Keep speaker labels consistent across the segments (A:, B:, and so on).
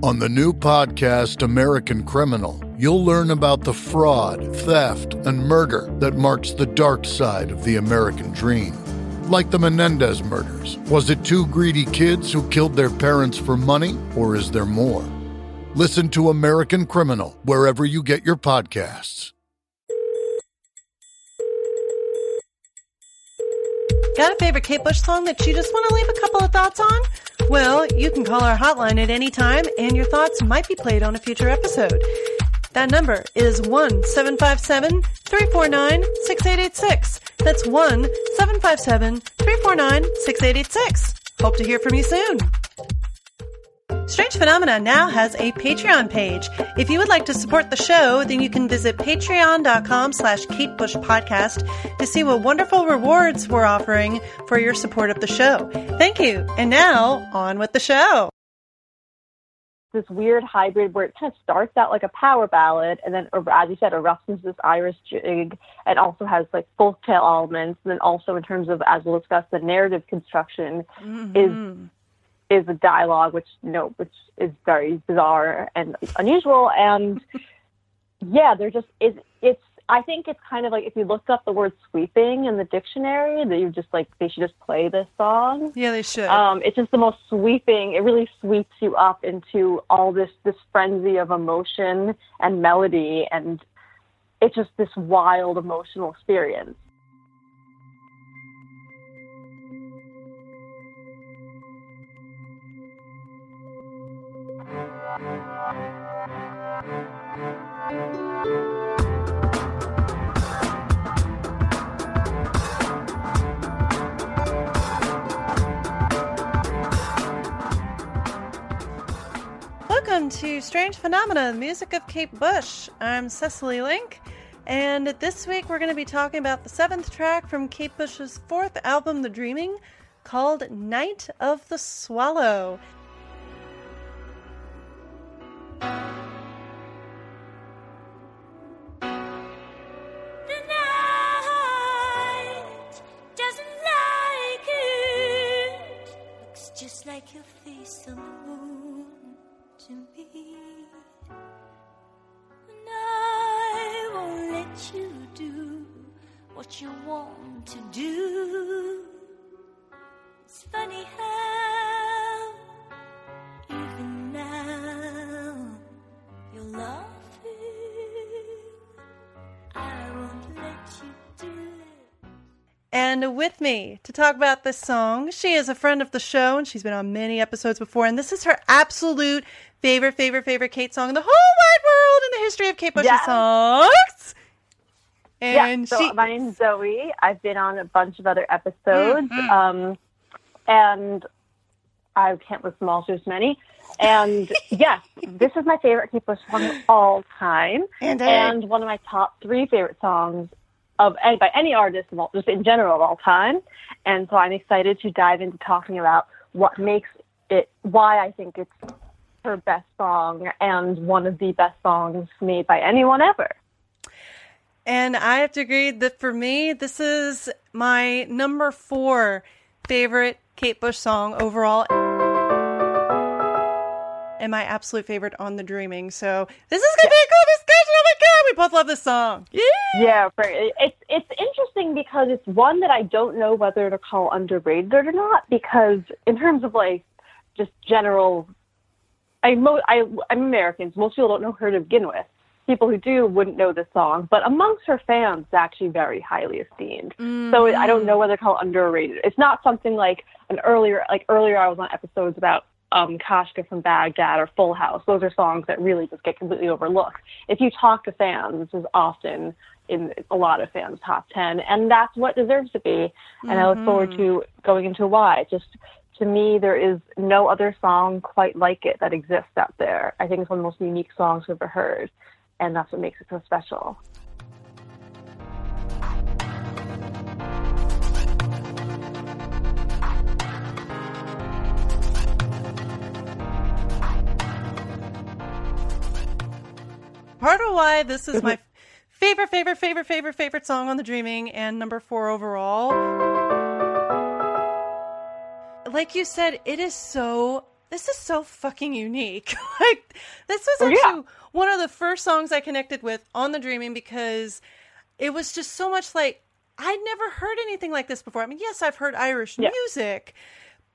A: On the new podcast, American Criminal, you'll learn about the fraud, theft, and murder that marks the dark side of the American dream. Like the Menendez murders, was it two greedy kids who killed their parents for money, or is there more? Listen to American Criminal wherever you get your podcasts.
B: Got a favorite Kate Bush song that you just want to leave a couple of thoughts on? Well, you can call our hotline at any time and your thoughts might be played on a future episode. That number is 1-757-349-6886. That's 1-757-349-6886. Hope to hear from you soon. Strange Phenomena now has a Patreon page. If you would like to support the show, then you can visit patreon.com slash Kate Bush Podcast to see what wonderful rewards we're offering for your support of the show. Thank you. And now, on with the show.
C: This weird hybrid where it kind of starts out like a power ballad and then, as you said, erupts into this Irish jig and also has like folk tale elements. And then also in terms of, as we'll discuss, the narrative construction
B: Mm-hmm.
C: is is a dialogue which you know which is very bizarre and unusual. And yeah they're just is it's i think it's kind of like if you looked up the word sweeping in the dictionary that you just like they should just play this song.
B: Yeah, they should.
C: um, it's just the most sweeping it really sweeps you up into all this this frenzy of emotion and melody and it's just this wild emotional experience
B: Welcome to Strange Phenomena, the music of Kate Bush. I'm Cecily Link, and this week we're going to be talking about the seventh track from Kate Bush's fourth album, The Dreaming, called Night of the Swallow.
D: To me. And I won't let you do what you want to do. It's funny how even now you're laughing. I won't let you do.
B: And with me to talk about this song, she is a friend of the show and she's been on many episodes before. And this is her absolute favorite, favorite, favorite Kate song in the whole wide world in the history of Kate Bush's
C: Yes.
B: songs. And
C: yeah, so
B: she,
C: my name's Zoey. I've been on a bunch of other episodes,
B: Mm-hmm.
C: um, and I can't list them all. There's many. And yes, this is my favorite Kate Bush song of all time,
B: And,
C: and one of my top three favorite songs of any, by any artist, of all, just in general of all time. And so I'm excited to dive into talking about what makes it, why I think it's her best song and one of the best songs made by anyone ever.
B: And I have to agree that for me, this is my number four favorite Kate Bush song overall. And my absolute favorite on the Dreaming. So this is gonna be a cool discussion. Oh my god, we both love this song. Yeah.
C: Yeah, for, it's it's interesting because it's one that I don't know whether to call underrated or not. Because in terms of like just general, I mo- I I'm Americans. Most people don't know her to begin with. People who do wouldn't know this song, but amongst her fans, it's actually very highly esteemed. So it, I don't know whether to call it underrated. It's not something like an earlier like earlier I was on episodes about um, Kashka from Baghdad or Full House. Those are songs that really just get completely overlooked. If you talk to fans, this is often in a lot of fans' top 10, and that's what deserves to be. And I look forward to going into why. Just to me, there is no other song quite like it that exists out there. I think it's one of the most unique songs I've ever heard, and that's what makes it so special.
B: Part of why this is my favorite, favorite, favorite, favorite, favorite song on the Dreaming and number four overall. Like you said, it is so this is so fucking unique. like this was
C: Oh, yeah.
B: actually one of the first songs I connected with on the Dreaming because it was just so much like I'd never heard anything like this before. I mean, yes, I've heard Irish
C: Yeah.
B: music,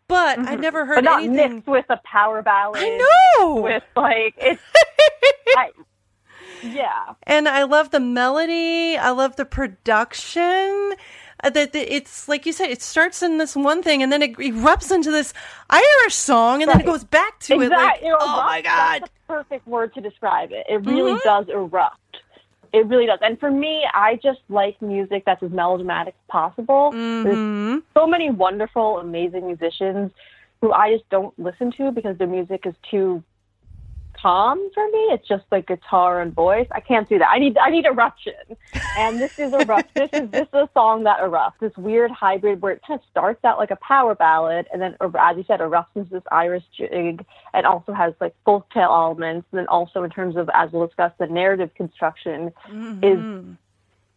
B: but I'd mm-hmm. never heard
C: but not
B: anything.
C: mixed with a power ballad.
B: I know.
C: With like it's. I, yeah.
B: and I love the melody. I love the production. Uh, That it's like you said, it starts in this one thing and then it erupts into this Irish song, and then it goes back to it. Like,
C: Exactly. You know,
B: oh my god!
C: Perfect word to describe it. It really
B: Mhm.
C: does erupt. It really does. And for me, I just like music that's as melodramatic as possible. There's
B: hmm
C: so many wonderful, amazing musicians who I just don't listen to because their music is too calm for me. It's just like guitar and voice. I can't do that. I need I need eruption. And this is erupt. this is this is a song that erupts. This weird hybrid where it kind of starts out like a power ballad and then, as you said, erupts into this Irish jig and also has like folk tale elements. And then also in terms of, as we'll discuss, the narrative construction
B: Mhm.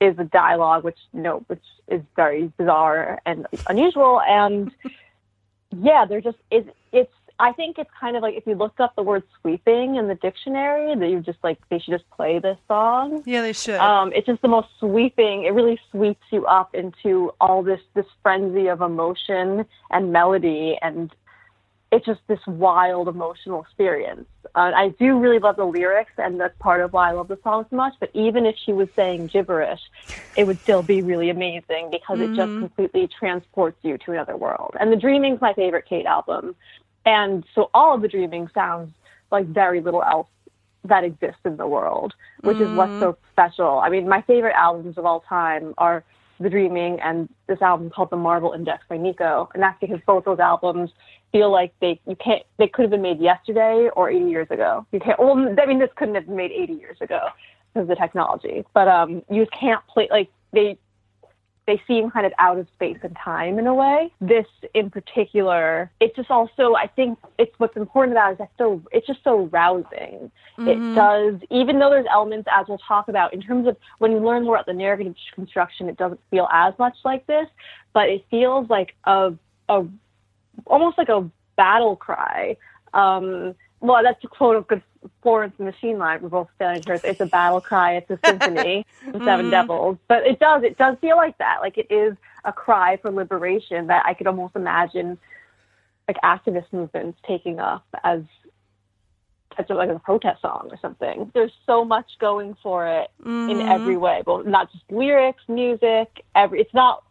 C: is a dialogue which you know which is very bizarre and unusual and yeah they're just it's it's i think it's kind of like if you looked up the word sweeping in the dictionary that you just like they should just play this song
B: yeah, they should.
C: um it's just the most sweeping it really sweeps you up into all this this frenzy of emotion and melody and it's just this wild emotional experience. Uh, I do really love the lyrics, and that's part of why I love the song so much. But even if she was saying gibberish, it would still be really amazing because it just completely transports you to another world. And The Dreaming's my favorite Kate album, and so all of The Dreaming sounds like very little else that exists in the world, which is what's so special. I mean, my favorite albums of all time are The Dreaming and this album called The Marble Index by Nico, and that's because both those albums feel like they you can't they could have been made yesterday or 80 years ago. You can't. Well, I mean, this couldn't have been made 80 years ago because of the technology, but um, you can't play like they they seem kind of out of space and time in a way. This in particular, it's just also I think it's what's important about it is that so it's just so rousing. It does even though there's elements as we'll talk about in terms of when you learn more about the narrative construction, it doesn't feel as much like this, but it feels like a a almost like a battle cry. Um, well, that's a quote of good Florence and Machine line. We're both failing her. It's a battle cry. It's a symphony of 7 mm-hmm. devils. But it does. It does feel like that. Like it is a cry for liberation that I could almost imagine, like activist movements taking up as as like a protest song or something. There's so much going for it in mm-hmm. every way. Well, not just lyrics, music. Every. It's not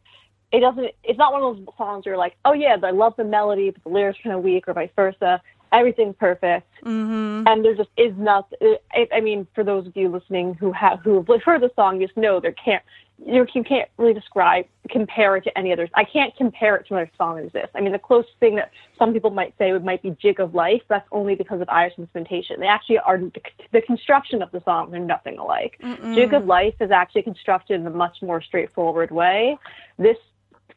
C: it doesn't it's not one of those songs where you're like oh yeah i love the melody but the lyrics are kind of weak or vice versa everything's perfect.
B: Mm-hmm.
C: and there just is nothing I, I mean for those of you listening who have who have heard the song just know there can't you, you can't really describe compare it to any other i can't compare it to another song that exists i mean the closest thing that some people might say would might be jig of life. That's only because of irish instrumentation. They actually are the construction of the song are nothing alike. Jig of life is actually constructed in a much more straightforward way. This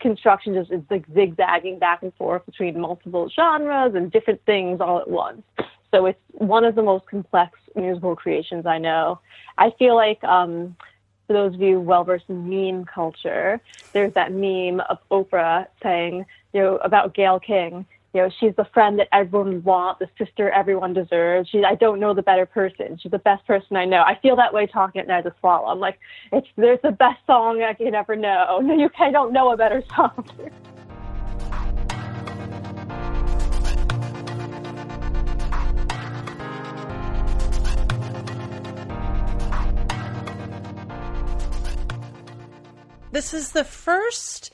C: construction just is like zigzagging back and forth between multiple genres and different things all at once. So it's one of the most complex musical creations I know. I feel like um, for those of you well versed in meme culture, there's that meme of Oprah saying, you know, about Gayle King. You know, she's the friend that everyone wants, the sister everyone deserves. She, I don't know the better person. She's the best person I know. I feel that way talking at Night of Swallow. I'm like, it's there's the best song I could ever know. No, you I don't know a better song.
B: This is the first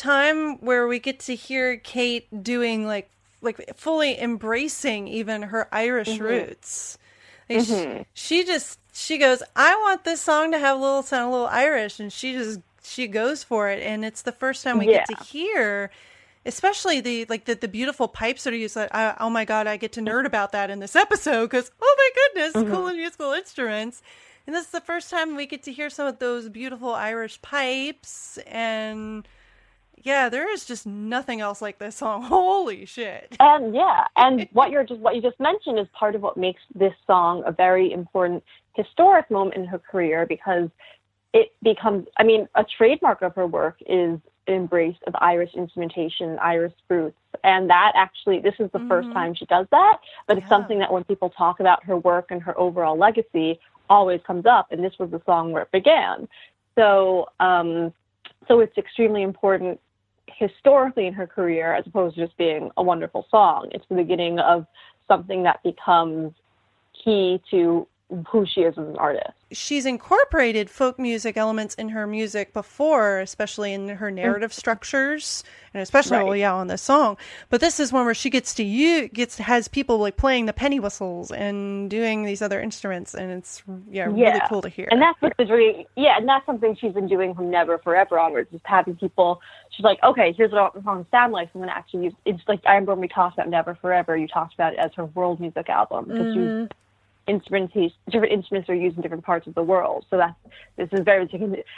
B: time where we get to hear Kate doing like like fully embracing even her Irish mm-hmm. roots. Like, she, mm-hmm. she just she goes, "I want this song to have a little sound a little Irish," and she just she goes for it. And it's the first time we get to hear, especially the like the, the beautiful pipes that are used. Like, I, oh my god, I get to nerd mm-hmm. about that in this episode because oh my goodness, cool and musical instruments. And this is the first time we get to hear some of those beautiful Irish pipes. And yeah, there is just nothing else like this song. Holy shit.
C: And yeah, and what you're just what you just mentioned is part of what makes this song a very important historic moment in her career because it becomes I mean, a trademark of her work is embrace of Irish instrumentation, Irish roots. And that actually, this is the first
B: Mhm.
C: time she does that, but it's something that when people talk about her work and her overall legacy, always comes up. And this was the song where it began. So, um, so it's extremely important historically in her career as opposed to just being a wonderful song. It's the beginning of something that becomes key to who she is as an artist.
B: she's incorporated folk music elements in her music before, especially in her narrative mm. structures, and especially
C: Right.
B: well, yeah, on this song. But this is one where she gets to you gets has people like playing the penny whistles and doing these other instruments, and it's yeah, really cool to hear.
C: And that's what the dream, yeah, and that's something she's been doing from Never Forever onwards, just having people, she's like, okay, here's what I want the song to sound like. So I'm going to actually use, it's like, I remember when we talked about Never Forever, you talked about it as her world music album, because you instruments, different instruments are used in different parts of the world. So that's, this is very,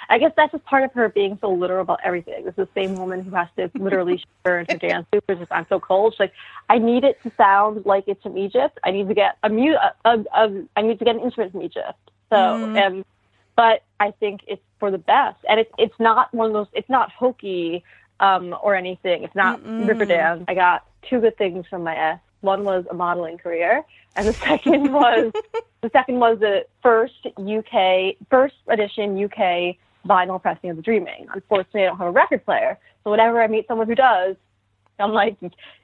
C: I guess that's just part of her being so literal about everything. This is the same woman who has to literally shiver in her dance which is, I'm so cold. She's like, I need it to sound like it's from Egypt. I need to get a, mu- a, a, a I need to get an instrument from Egypt. So,
B: Mhm.
C: um, but I think it's for the best, and it's it's not one of those. It's not hokey um, or anything. It's not
B: Mm-mm.
C: Riverdance. I got two good things from my ex. One was a modeling career, and the second was the second was the first UK first edition UK vinyl pressing of the Dreaming. Unfortunately, I don't have a record player, so whenever I meet someone who does, I'm like,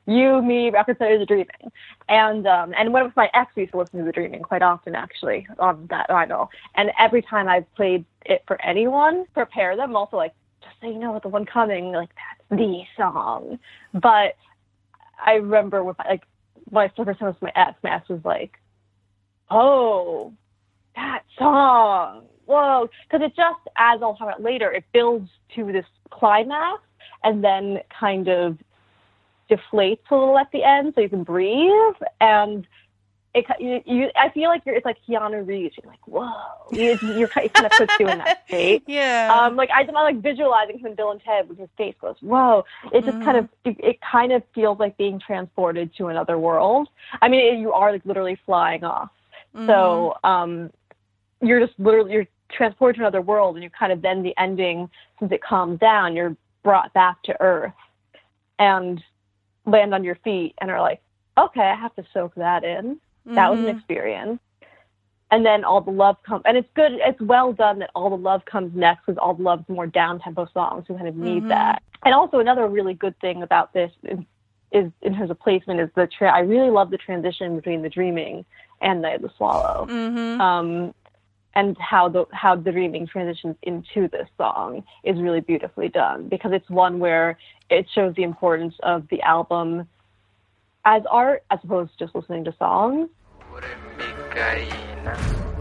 C: you, me, record players, the Dreaming, and um, and one of my ex used to listen to the Dreaming quite often, actually, on that vinyl. And every time I've played it for anyone, prepare them also like, just so you know, the one coming, like that's the song. But I remember with like I first time with my ex, my ex was like, oh, that song, whoa, because it just, as I'll talk about later, it builds to this climax and then kind of deflates a little at the end so you can breathe. And it you, you I feel like you're it's like Keanu Reeves. You're like whoa. You, you're it kind of puts you in that state.
B: Yeah,
C: um like I, I'm like visualizing him in Bill and Ted with his face goes whoa. It just kind of it, it kind of feels like being transported to another world. I mean it, you are like literally flying off. So um you're just literally you're transported to another world and you kind of then the ending since it calms down you're brought back to earth and land on your feet and are like okay i have to soak that in that was an
B: Mhm.
C: experience and then all the love comes and it's good it's well done that all the love comes next because all the love's more down tempo songs who kind of need
B: Mhm.
C: that and also another really good thing about this is, is in terms of placement is the tra- i really love the transition between the dreaming and the, the swallow
B: Mhm.
C: um, and how the how the dreaming transitions into this song is really beautifully done because it's one where it shows the importance of the album as art as opposed to just listening to songs. sobre mi caída.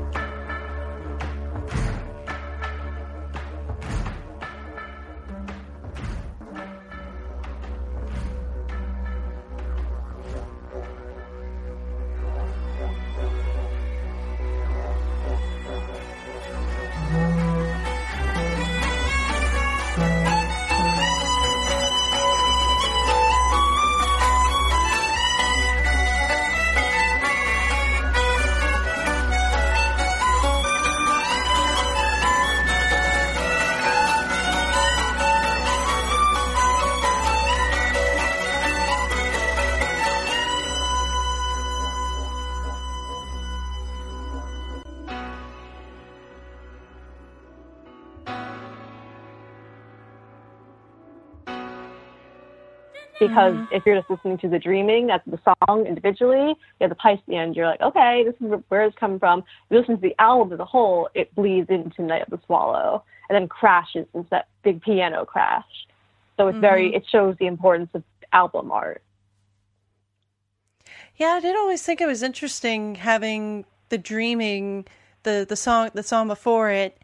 C: Because if you're just listening to the dreaming, that's the song individually, you have the pipes at the end, you're like, okay, this is where it's coming from. If you listen to the album as a whole, it bleeds into Night of the Swallow and then crashes into that big piano crash. So it's very, mm-hmm. it shows the importance of album art.
B: Yeah, I did always think it was interesting having the dreaming, the the song, the song before it,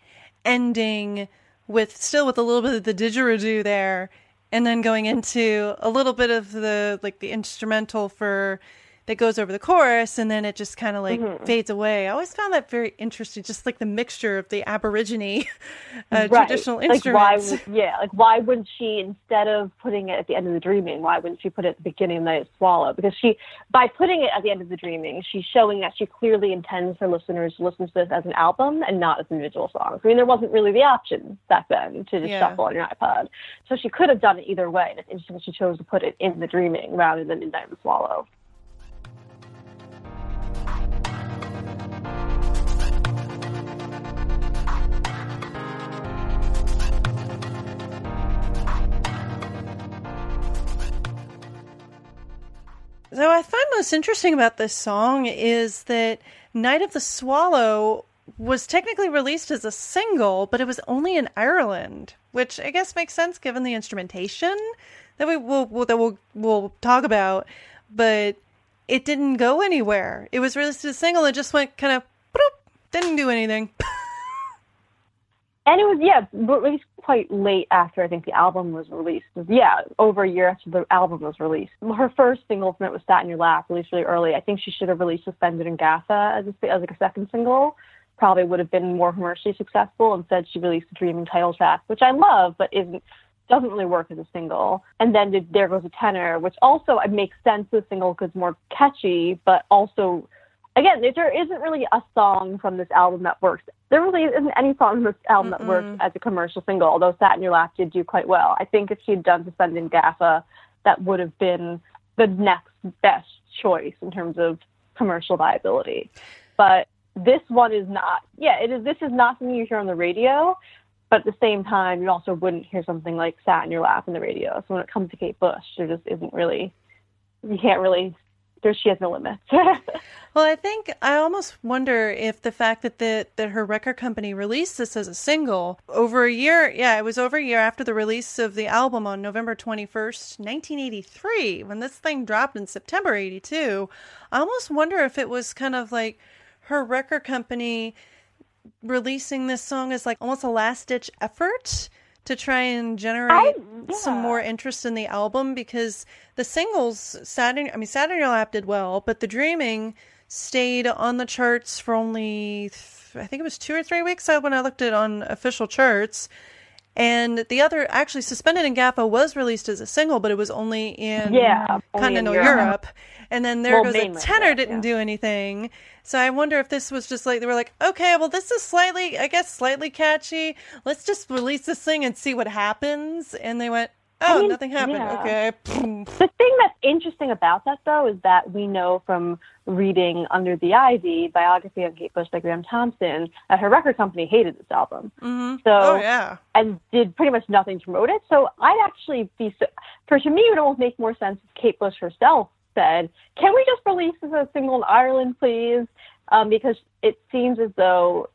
B: ending with still with a little bit of the didgeridoo there, and then going into a little bit of the like the instrumental for that goes over the chorus and then it just kind of like
C: Mm-hmm.
B: fades away. I always found that very interesting, just like the mixture of the Aborigine uh,
C: Right.
B: traditional
C: Like
B: instruments.
C: would, yeah, like why wouldn't she instead of putting it at the end of the dreaming, why wouldn't she put it at the beginning of the night swallow? Because she by putting it at the end of the dreaming, she's showing that she clearly intends her listeners to listen to this as an album and not as individual songs. I mean there wasn't really the option back then to just
B: Yeah.
C: shuffle on your iPod. So she could have done it either way. And it's interesting that she chose to put it in the dreaming rather than in Night the Swallow.
B: So I find most interesting about this song is that Night of the Swallow was technically released as a single, but it was only in Ireland, which I guess makes sense given the instrumentation that we will will- that we'll we'll talk about. But it didn't go anywhere. It was released as a single. It just went kind of didn't do anything.
C: And it was yeah, released quite late after I think the album was released. Yeah, over a year after the album was released. Her first single from it was "Sat in Your Lap," released really early. I think she should have released "Suspended in Gaffa" as a, as like a second single. Probably would have been more commercially successful. Instead, she released the "Dreaming" title track, which I love, but isn't doesn't really work as a single. And then "There Goes a Tenor," which also makes sense as a single because more catchy, but also again, there- isn't really a song from this album that works. There really isn't any song from this album that works as a commercial single, although Sat in Your Lap did do quite well. I think if she'd done Suspended in Gaffa, that would have been the next best choice in terms of commercial viability. But this one is not, yeah, it is, this is not something you hear on the radio, but at the same time, you also wouldn't hear something like Sat in Your Lap on the radio. So when it comes to Kate Bush, there just isn't really, you can't really, there, she has no limits.
B: Well, I think I almost wonder if the fact that the that her record company released this as a single over a year, yeah, it was over a year after the release of the album on November 21st, 1983, when this thing dropped in September 82. I almost wonder if it was kind of like her record company releasing this song as like almost a last ditch effort to try and generate
C: I-
B: some more interest in the album because the singles Saturday I mean Saturday Night Lap did well, but the Dreaming stayed on the charts for only th- I think it was 2 or 3 weeks when I looked at on official charts. And the other actually Suspended in Gaffa was released as a single, but it was only in
C: Yeah, only in Europe.
B: Europe. And then there
C: Well,
B: goes a tenor didn't
C: yeah.
B: do anything. So I wonder if this was just like they were like, okay, well this is slightly, I guess, slightly catchy. Let's just release this thing and see what happens. And they went, oh,
C: mean,
B: nothing happened.
C: yeah.
B: Okay.
C: The thing that's interesting about that, though, is that we know from reading Under the Ivy, biography on Kate Bush by Graeme Thomson, that her record company hated this album.
B: hmm
C: So,
B: Oh yeah.
C: and did pretty much nothing to promote it. So I'd actually be, so, for to me, it would almost make more sense if Kate Bush herself said, "Can we just release this as a single in Ireland, please?" Um, because it seems as though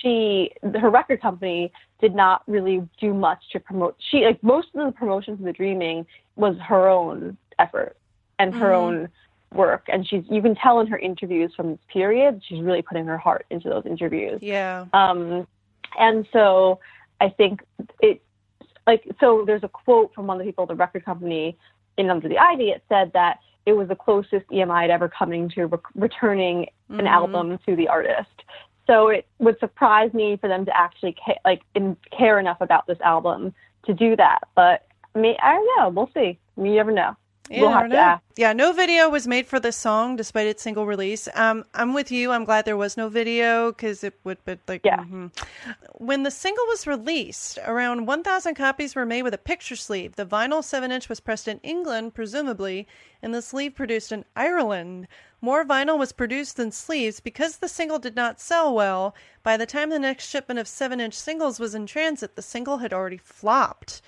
C: she, her record company, did not really do much to promote. She like most of the promotion for the Dreaming was her own effort and her
B: Mhm.
C: own work, and she's you can tell in her interviews from this period she's really putting her heart into those interviews.
B: Yeah.
C: Um, and so I think it, like, so there's a quote from one of the people at the record company in Under the Ivy. It said that it was the closest EMI had ever coming to re- returning an
B: Mhm.
C: album to the artist. So it would surprise me for them to actually ca- like in, care enough about this album to do that. But I mean, I don't know. We'll see. You never know.
B: Yeah,
C: we'll have to ask.
B: Yeah, no video was made for this song despite its single release. Um, I'm with you. I'm glad there was no video because it would be like.
C: Yeah.
B: mhm. When the single was released, around 1,000 copies were made with a picture sleeve. The vinyl 7 inch was pressed in England, presumably, and the sleeve produced in Ireland. More vinyl was produced than sleeves because the single did not sell well. By the time the next shipment of 7 inch singles was in transit, the single had already flopped.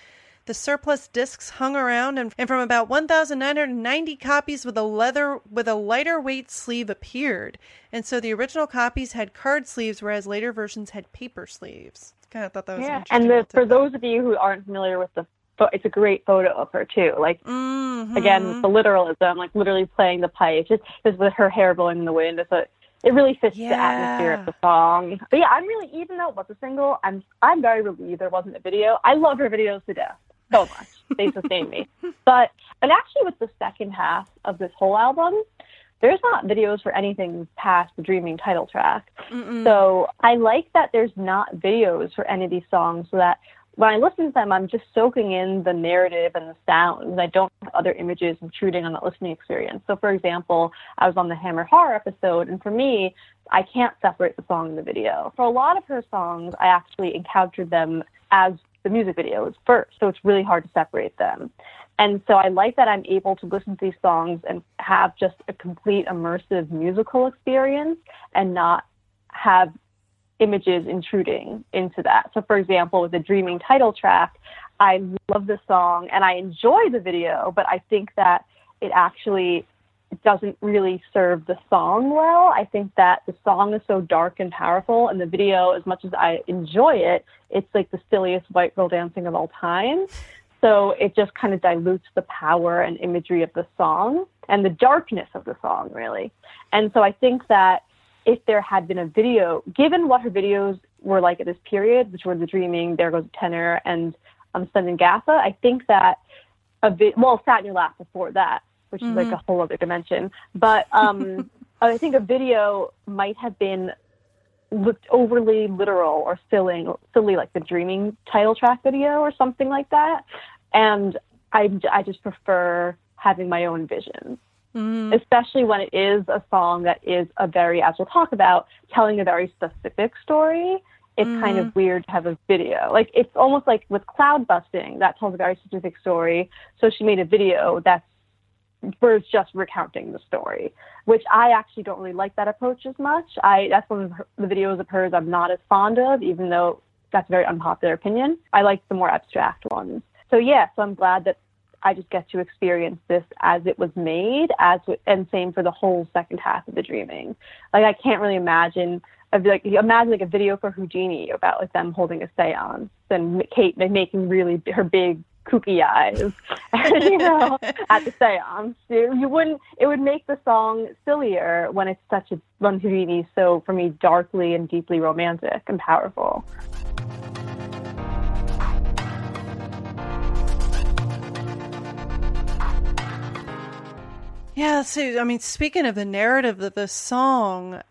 B: The surplus discs hung around, and, and from about 1,990 copies with a leather with a lighter weight sleeve appeared. And so the original copies had card sleeves, whereas later versions had paper sleeves. Kind of thought that was
C: Yeah.
B: interesting
C: And the, for those of you who aren't familiar with the, it's a great photo of her too. Like
B: Mhm.
C: again the literalism, like literally playing the pipe, just just with her hair blowing in the wind. It's a, it really fits the atmosphere of the song. But yeah, I'm really even though it was a single, I'm I'm very relieved there wasn't a video. I love her videos to death so much. They sustain me. But and actually with the second half of this whole album, there's not videos for anything past the Dreaming title track. So I like that there's not videos for any of these songs so that when I listen to them, I'm just soaking in the narrative and the sounds. I don't have other images intruding on that listening experience. So, for example, I was on the Hammer Horror episode, and for me, I can't separate the song and the video. For a lot of her songs, I actually encountered them as the music videos first. So it's really hard to separate them. And so I like that I'm able to listen to these songs and have just a complete immersive musical experience and not have images intruding into that. So, for example, with the Dreaming title track, I love the song and I enjoy the video, but I think that it actually doesn't really serve the song well. I think that the song is so dark and powerful, and the video, as much as I enjoy it, it's like the silliest white girl dancing of all time. So it just kind of dilutes the power and imagery of the song and the darkness of the song, really. And so I think that if there had been a video, given what her videos were like at this period, which were The Dreaming, There Goes a Tenor, and um, Sun and I think that a vi- well, Sat in Your Lap before that, which is like mm-hmm. a whole other dimension. But um, I think a video might have been looked overly literal or silly, silly like the Dreaming title track video or something like that. And I, I just prefer having my own vision mm-hmm. especially when it is a song that is a very, as we'll talk about, telling a very specific story. It's kind of mm-hmm. weird to have a video. Like it's almost like with Cloudbusting, that tells a very specific story. So she made a video that's it's just recounting the story, which I actually don't really like that approach as much. I that's one of the videos of hers I'm not as fond of, even though that's a very unpopular opinion. I like the more abstract ones. So yeah, so I'm glad that I just get to experience this as it was made, as and same for the whole second half of the dreaming. Like I can't really imagine. I'd like imagine like a video for Houdini about like them holding a séance and Kate making really her big kooky eyes, you know, at the séance. You, wouldn't. It would make the song sillier when it's such a Houdini so for me darkly and deeply romantic and powerful.
B: Yeah, so I mean, speaking of the narrative of the song,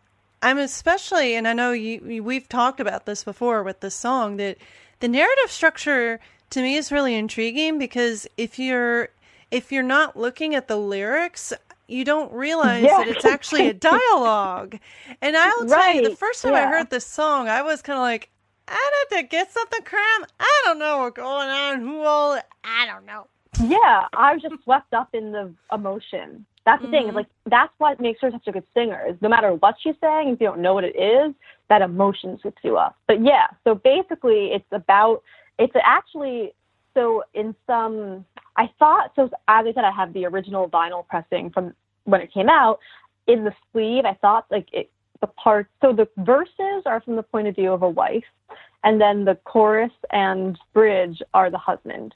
B: I'm especially, and I know you- we've talked about this before with the song that the narrative structure to me is really intriguing because if you're if you're not looking at the lyrics, you don't realize
C: Yeah.
B: that it's actually a dialogue. And I'll tell you, the first time I heard this song, I was kind of like, I need to get something cram. I don't know what's going on. Who all? I don't know.
C: Yeah, I was just swept up in the emotion. That's the thing. Mm-hmm. Like that's what makes her such a good singer. Is no matter what she's saying, if you don't know what it is, that emotion sweeps you up. But yeah, so basically, it's about. It's actually so in some. I thought so. As I said, I have the original vinyl pressing from when it came out. In the sleeve, I thought like it, the parts. So the verses are from the point of view of a wife, and then the chorus and bridge are the husband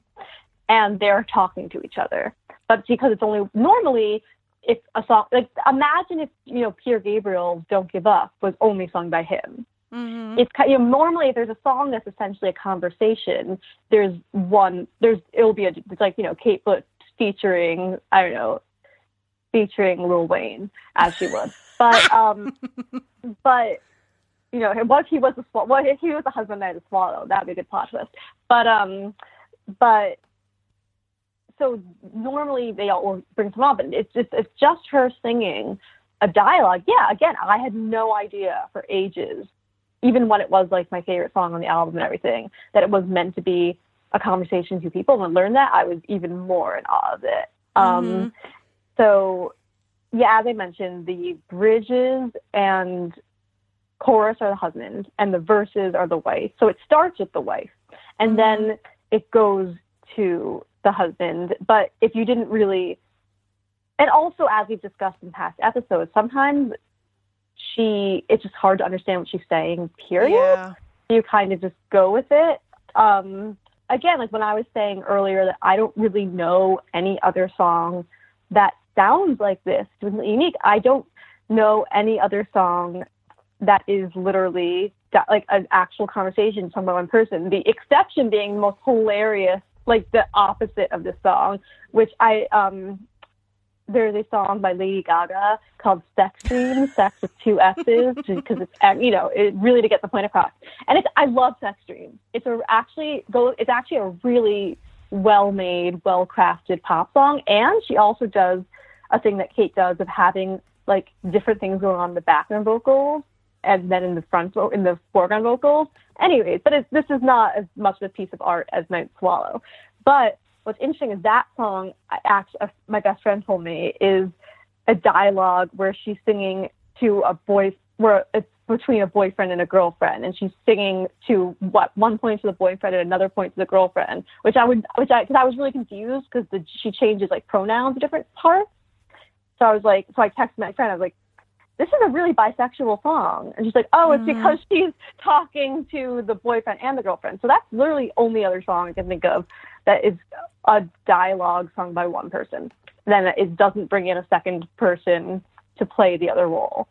C: and they're talking to each other. But because it's only normally if a song like imagine if you know Peter Gabriel's "Don't Give Up" was only sung by him. It's ki- you know normally if there's a song that's essentially a conversation, there's one there's it'll be a it's like you know Kate Bush featuring I don't know featuring Lil Wayne as she would, but um but you know what if he was the swa- what if he was the husband that had to swallow that'd be a good plot twist. But um but so normally they all will bring someone up, and it's just it's just her singing a dialogue. Yeah, again, I had no idea for ages, even when it was like my favorite song on the album and everything, that it was meant to be a conversation two people. When I learned that, I was even more in awe of it. Um, so, yeah, as I mentioned, the bridges and chorus are the husband, and the verses are the wife. So it starts with the wife, and then it goes to the husband. But if you didn't really, and also as we've discussed in past episodes, sometimes she it's just hard to understand what she's saying. Period.
B: Yeah.
C: You kind of just go with it. Um, again, like when I was saying earlier that I don't really know any other song that sounds like this, unique. I don't know any other song that is literally that, like an actual conversation from one person. The exception being the most hilarious, like the opposite of this song, which I um there's a song by Lady Gaga called "Sex Dream," sex with two S's, because it's uh, you know it really to get the point across. And it's I love "Sex Dream." It's a actually go. It's actually a really well made, well crafted pop song, and she also does a thing that Kate does of having like different things going on in the background vocals and then in the front in the foreground vocals. Anyways, but this is not as much of a piece of art as Night Swallow. But what's interesting is that song. Actually, uh, my best friend told me is a dialogue where she's singing to a boy, where it's between a boyfriend and a girlfriend, and she's singing to what one point to the boyfriend and another point to the girlfriend. Which I would, which I, because I was really confused because the she changes like pronouns different parts. So I was like, so I texted my friend. I was like, this is a really bisexual song. And she's like, oh, it's because she's talking to the boyfriend and the girlfriend. So that's literally only other song I can think of that is a dialogue sung by one person. Then it doesn't bring in a second person to play the other role.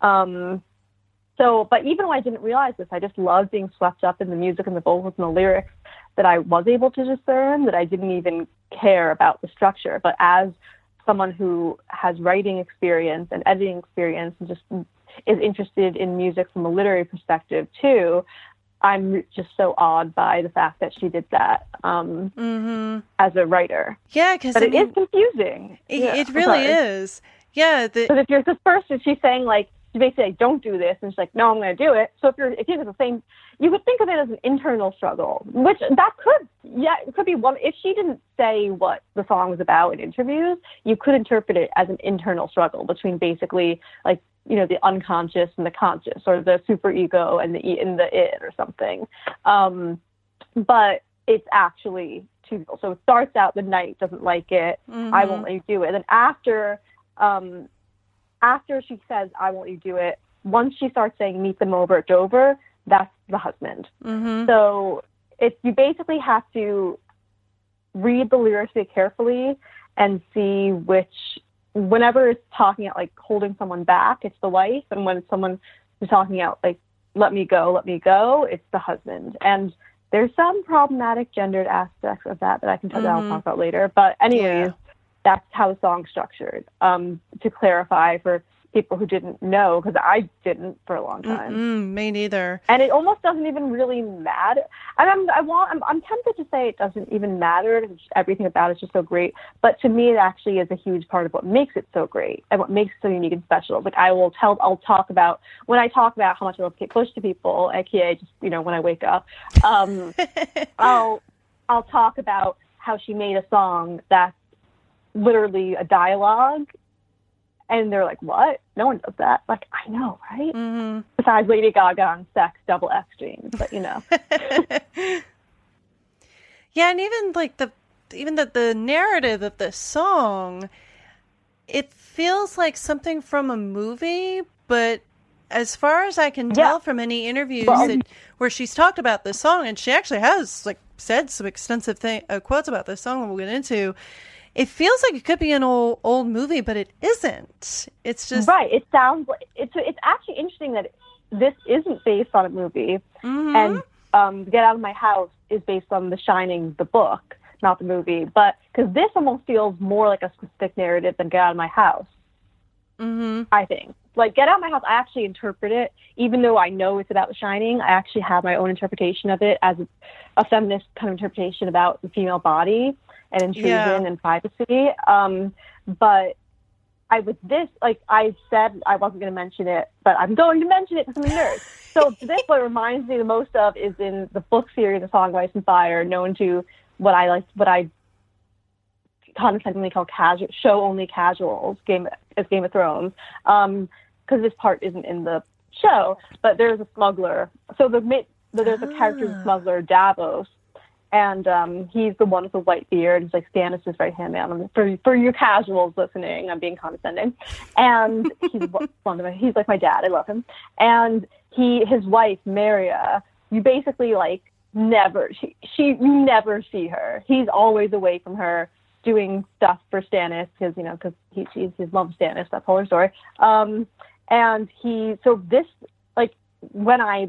C: Um, so, but even when I didn't realize this, I just loved being swept up in the music and the vocals and the lyrics that I was able to discern, that I didn't even care about the structure. But as someone who has writing experience and editing experience and just is interested in music from a literary perspective too, I'm just so awed by the fact that she did that um, as a writer.
B: Yeah, because
C: But it is confusing.
B: it,
C: Yeah,
B: it really is. Yeah, the,
C: Because if you're this person, she's saying like she basically like, don't do this, and she's like, no, I'm going to do it. So if you're if you're the same, you would think of it as an internal struggle, which that could yeah it could be one. If she didn't say what the song was about in interviews, you could interpret it as an internal struggle between basically like you know the unconscious and the conscious, or the super ego and the and the it or something. Um, but it's actually two. So it starts out the night doesn't like it. I won't let you do it. And then after, um, after she says I want you to do it, once she starts saying meet them over at Dover, that's the husband. Mm-hmm. So it's you basically have to read the lyrics very carefully and see which whenever it's talking about like holding someone back, it's the wife, and when someone is talking out like let me go, let me go, it's the husband. And there's some problematic gendered aspects of that that I can tell that I'll mm-hmm. talk about later. But anyways,
B: Yeah.
C: That's how the song's structured. Um, to clarify for people who didn't know, because I didn't for a long time
B: mm, me neither.
C: and it almost doesn't even really matter. And I'm, I want, I'm, I'm tempted to say it doesn't even matter. Everything about it's just so great. But to me, it actually is a huge part of what makes it so great and what makes it so unique and special. Like I will tell, I'll talk about when I talk about how much I love Kate Bush to people, aka just you know when I wake up. Um, I'll, I'll talk about how she made a song that's literally a dialogue. And they're like, "What? No one does that." Like, I know, right?
B: Mm-hmm.
C: besides Lady Gaga on Sex Double X Dreams, but you know.
B: Yeah, and even like the even the the narrative of the song, it feels like something from a movie, but as far as I can
C: Yeah.
B: tell from any interviews
C: Well-
B: that, where she's talked about this song, and she actually has like said some extensive thing, uh, quotes about this song that we'll get into. It feels like it could be an old old movie, but it isn't. It's just
C: right. It sounds like it's it's actually interesting that this isn't based on a movie,
B: Mhm.
C: and um, Get Out of My House is based on The Shining, the book, not the movie. But because this almost feels more like a specific narrative than Get Out of My House.
B: Mhm.
C: I think. Like Get Out of My House, I actually interpret it, even though I know it's about The Shining. I actually have my own interpretation of it as a feminist kind of interpretation about the female body and intrusion
B: Yeah.
C: and privacy. Um, but I with this, like I said, I wasn't going to mention it, but I'm going to mention it because I'm a nerd. So this, what it reminds me the most of is in the book series, The Song of Ice and Fire, known to what I like, what I condescendingly call casual show only casuals game as Game of Thrones because this part isn't in the show but there's a smuggler so the the- there's a character the smuggler Davos and um he's the one with the white beard. He's like Stannis' right hand man for for your casuals listening I'm being condescending. And he's one of my he's like my dad. I love him. And he his wife Marya you basically like never she she you never see her. He's always away from her doing stuff for Stannis because you know because he she's his love Stannis. That's whole story. Um and he so this like when I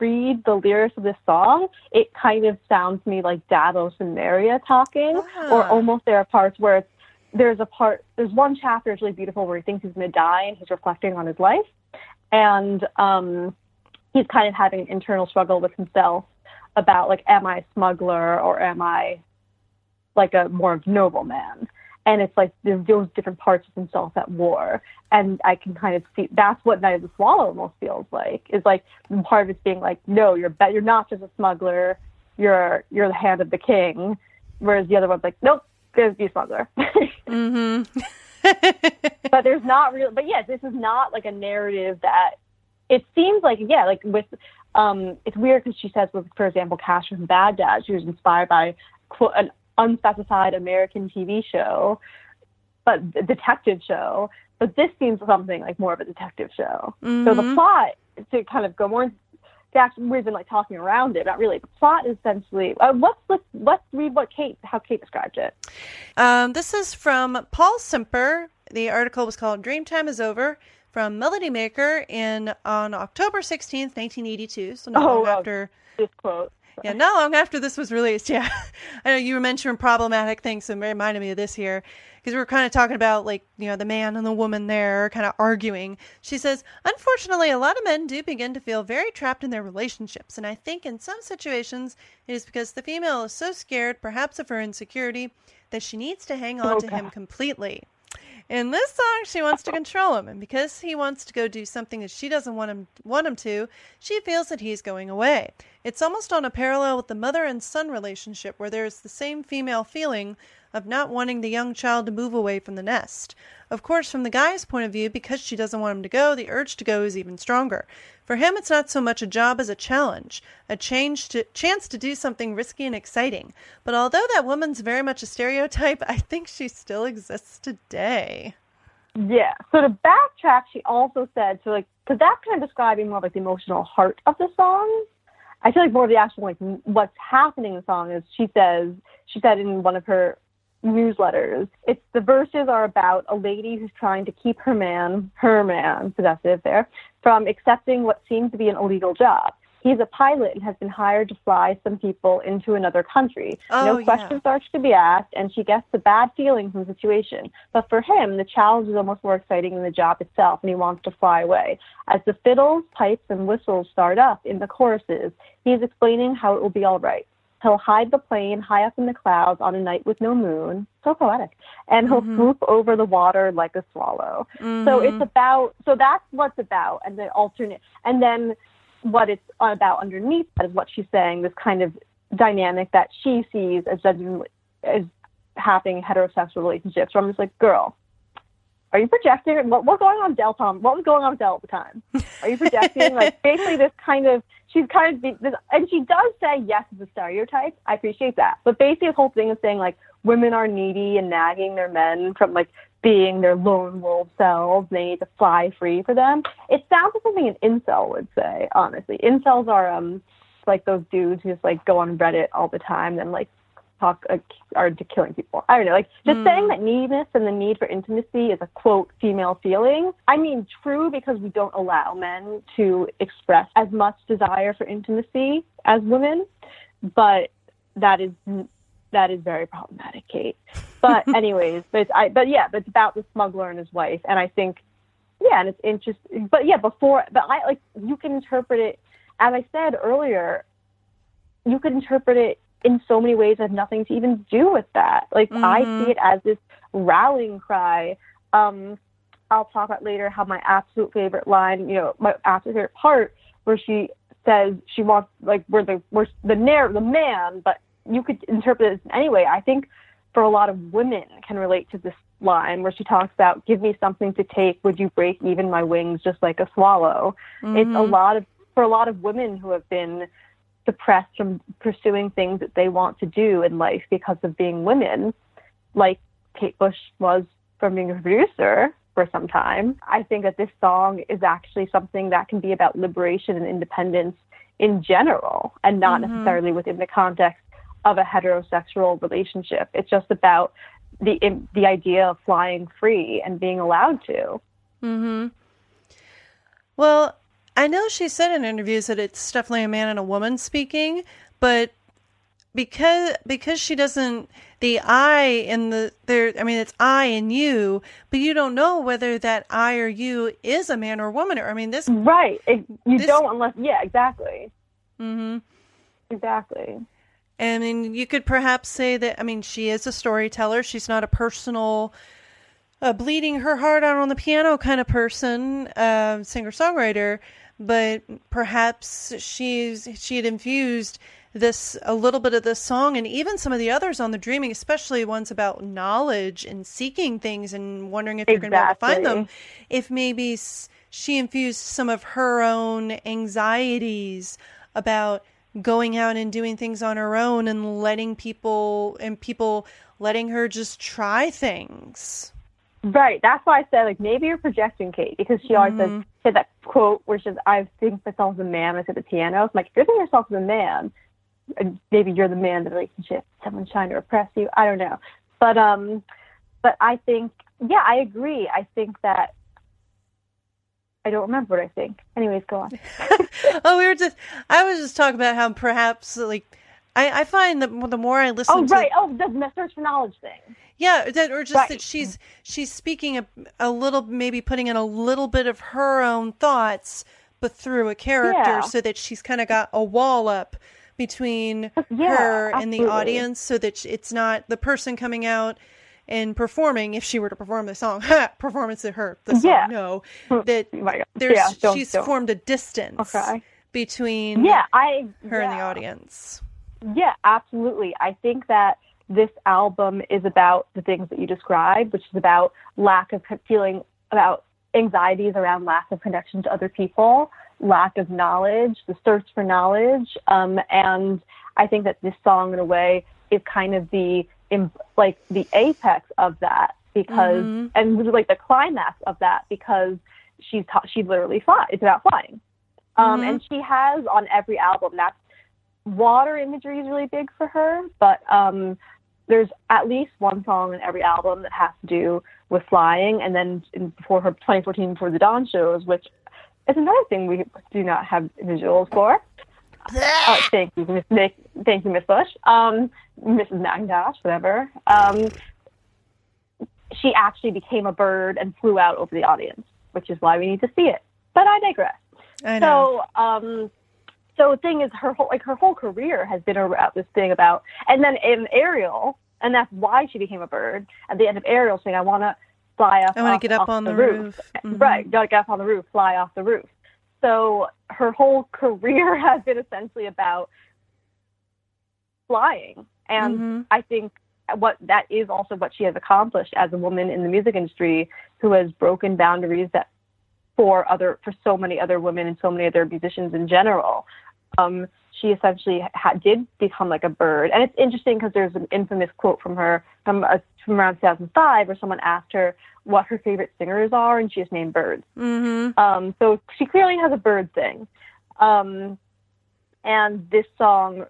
C: read the lyrics of this song it kind of sounds to me like Davos and Marya talking or
B: Ah.
C: almost there are parts where it's there's a part, there's one chapter that's really beautiful where he thinks he's going to die and he's reflecting on his life. And um, he's kind of having an internal struggle with himself about, like, am I a smuggler or am I like a more noble man? And it's like there's those different parts of himself at war. And I can kind of see that's what Night of the Swallow almost feels like. Is like part of it's being like, no, you're be- you're not just a smuggler, you're you're the hand of the king. Whereas the other one's like, nope, there's the smuggler.
B: Mm-hmm.
C: but there's not real but yes this is not like a narrative that it seems like yeah like with um it's weird because she says with for example Kashka from baghdad she was inspired by quote an unspecified american tv show but a detective show but this seems something like more of a detective show so the
B: Mhm.
C: plot to kind of go more actually we've been like talking around it not really the plot is essentially uh, let's let's let's read what kate how kate described it
B: Um, this is from Paul Simper. The article was called "Dreamtime Is Over" from Melody Maker in on October sixteenth, nineteen eighty-two. So not
C: Oh,
B: long
C: wow.
B: after.
C: this quote
B: Yeah, not long after this was released. Yeah, I know you were mentioning problematic things, so it reminded me of this here because we were kind of talking about like you know the man and the woman there kind of arguing. She says, unfortunately, a lot of men do begin to feel very trapped in their relationships, and I think in some situations it is because the female is so scared, perhaps of her insecurity, that she needs to hang on
C: Oh,
B: to him completely. In this song, she wants to control him, and because he wants to go do something that she doesn't want him want him to, she feels that he's going away. It's almost on a parallel with the mother and son relationship, where there is the same female feeling of not wanting the young child to move away from the nest. Of course, from the guy's point of view, because she doesn't want him to go, the urge to go is even stronger. For him, it's not so much a job as a challenge, a change to, chance to do something risky and exciting. But although that woman's very much a stereotype, I think she still exists today.
C: Yeah. So to backtrack, she also said so like because that's kind of describing more of like the emotional heart of the song. I feel like more of the actual like what's happening in the song is she says she said in one of her newsletters. It's the verses are about a lady who's trying to keep her man, her man, possessive there, from accepting what seems to be an illegal job. He's a pilot and has been hired to fly some people into another country.
B: Oh,
C: no
B: yeah.
C: questions are to be asked, and she gets the bad feeling from the situation. But for him, the challenge is almost more exciting than the job itself, and he wants to fly away. As the fiddles, pipes, and whistles start up in the choruses, he is explaining how it will be all right. He'll hide the plane high up in the clouds on a night with no moon. So poetic. And he'll mm-hmm. swoop over the water like a swallow. So it's mm-hmm. about, so that's what's about, and the alternate, and then what it's about underneath that is what she's saying, this kind of dynamic that she sees as as having heterosexual relationships. So I'm just like, girl, are you projecting? What, what's going on with Del Tom? What was going on with Del at the time? Are you projecting? like basically this kind of she's kind of be- this, and she does say yes, it's a stereotype. I appreciate that, but basically the whole thing is saying like women are needy and nagging their men from like being their lone wolf selves. They need to fly free for them. It sounds like something an incel would say. Honestly, incels are um like those dudes who just like go on Reddit all the time and like talk uh, are to killing people. I don't know, like just saying that neediness and the need for intimacy is a quote female feeling. I mean, true because we don't allow men to express as much desire for intimacy as women, but that is that is very problematic, Kate. But anyways, but I but yeah, but it's about the smuggler and his wife, and I think yeah, and it's interesting. But yeah, before, but I like you can interpret it as I said earlier. You could interpret it in so many ways have nothing to even do with that. Like I
B: Mhm.
C: see it as this rallying cry. Um, I'll talk about later how my absolute favorite line, you know, my absolute favorite part where she says she wants like where the where the narr the man, but you could interpret it anyway. I think for a lot of women can relate to this line where she talks about give me something to take, would you break even my wings just like a swallow? It's a lot of for a lot of women who have been suppressed from pursuing things that they want to do in life because of being women, like Kate Bush was from being a producer for some time. I think that this song is actually something that can be about liberation and independence in general and not necessarily within the context of a heterosexual relationship. It's just about the the idea of flying free and being allowed to.
B: Mm-hmm. Well, I know she said in interviews that it's definitely a man and a woman speaking, but because because she doesn't the I in the there I mean it's I and you, but you don't know whether that I or you is a man or a woman or I mean this
C: Right. It, you
B: This-
C: don't unless yeah, exactly.
B: mhm.
C: Exactly.
B: I mean, you could perhaps say that, I mean, she is a storyteller. She's not a personal, uh, bleeding her heart out on the piano kind of person, uh, singer songwriter, but perhaps she's, she had infused this, a little bit of this song and even some of the others on the dreaming, especially ones about knowledge and seeking things and wondering if you're going to be able to find them. If maybe she infused some of her own anxieties about going out and doing things on her own and letting people and people letting her just try things.
C: Right. That's why I said like maybe you're projecting Kate because she always says said that quote where she says, I think myself as a man I said the piano. I'm like, if you're thinking yourself as a man, maybe you're the man in the relationship, someone's trying to oppress you. I don't know. But um but I think yeah, I agree. I think that I don't remember what I think. Anyways, go on.
B: oh, we were just I was just talking about how perhaps like I, I find that the more I listen to
C: Oh
B: to
C: right. Oh the search for knowledge thing.
B: Yeah, that or just
C: Right.
B: that she's mm. she's speaking a, a little, maybe putting in a little bit of her own thoughts, but through a character,
C: Yeah.
B: so that she's kind of got a wall up between
C: Yeah,
B: her and the audience, so that it's not the person coming out and performing. If she were to perform the song, performance of her, the song,
C: Yeah.
B: no, mm, that
C: Oh
B: there's
C: Yeah, don't-
B: she's
C: don't.
B: formed a distance
C: Okay.
B: between
C: Yeah, I
B: her and the audience.
C: Yeah, absolutely. I think that this album is about the things that you described, which is about lack of feeling about anxieties around lack of connection to other people, lack of knowledge, the search for knowledge, um, and I think that this song, in a way, is kind of the like the apex of that because, and really like the climax of that because she's ta- she literally fly. It's about flying, um, and she has on every album. That's water imagery is really big for her, but um, there's at least one song in every album that has to do with flying. And then in, before her 2014 Before the Dawn shows, which is another thing we do not have visuals for. Uh, thank you, Miss Nick. Thank you, Miss Bush. Um, Mrs. McIntosh, whatever. Um, she actually became a bird and flew out over the audience, which is why we need to see it. But I digress.
B: I know.
C: So, um, so the thing is, her whole like her whole career has been about this thing about, and then in Aerial, and that's why she became a bird. At the end of Aerial, saying, "I want to fly up.
B: I wanna get up on the roof." Mhm.
C: Right, gotta get up on the roof, fly off the roof. So her whole career has been essentially about flying, and
B: Mhm.
C: I think what that is also what she has accomplished as a woman in the music industry who has broken boundaries that for other for so many other women and so many other musicians in general. Um, she essentially ha- did become like a bird, and it's interesting because there's an infamous quote from her from uh, from around 2005 where someone asked her what her favorite singers are, and she just named birds.
B: Mm-hmm.
C: Um, so she clearly has a bird thing. Um, and this song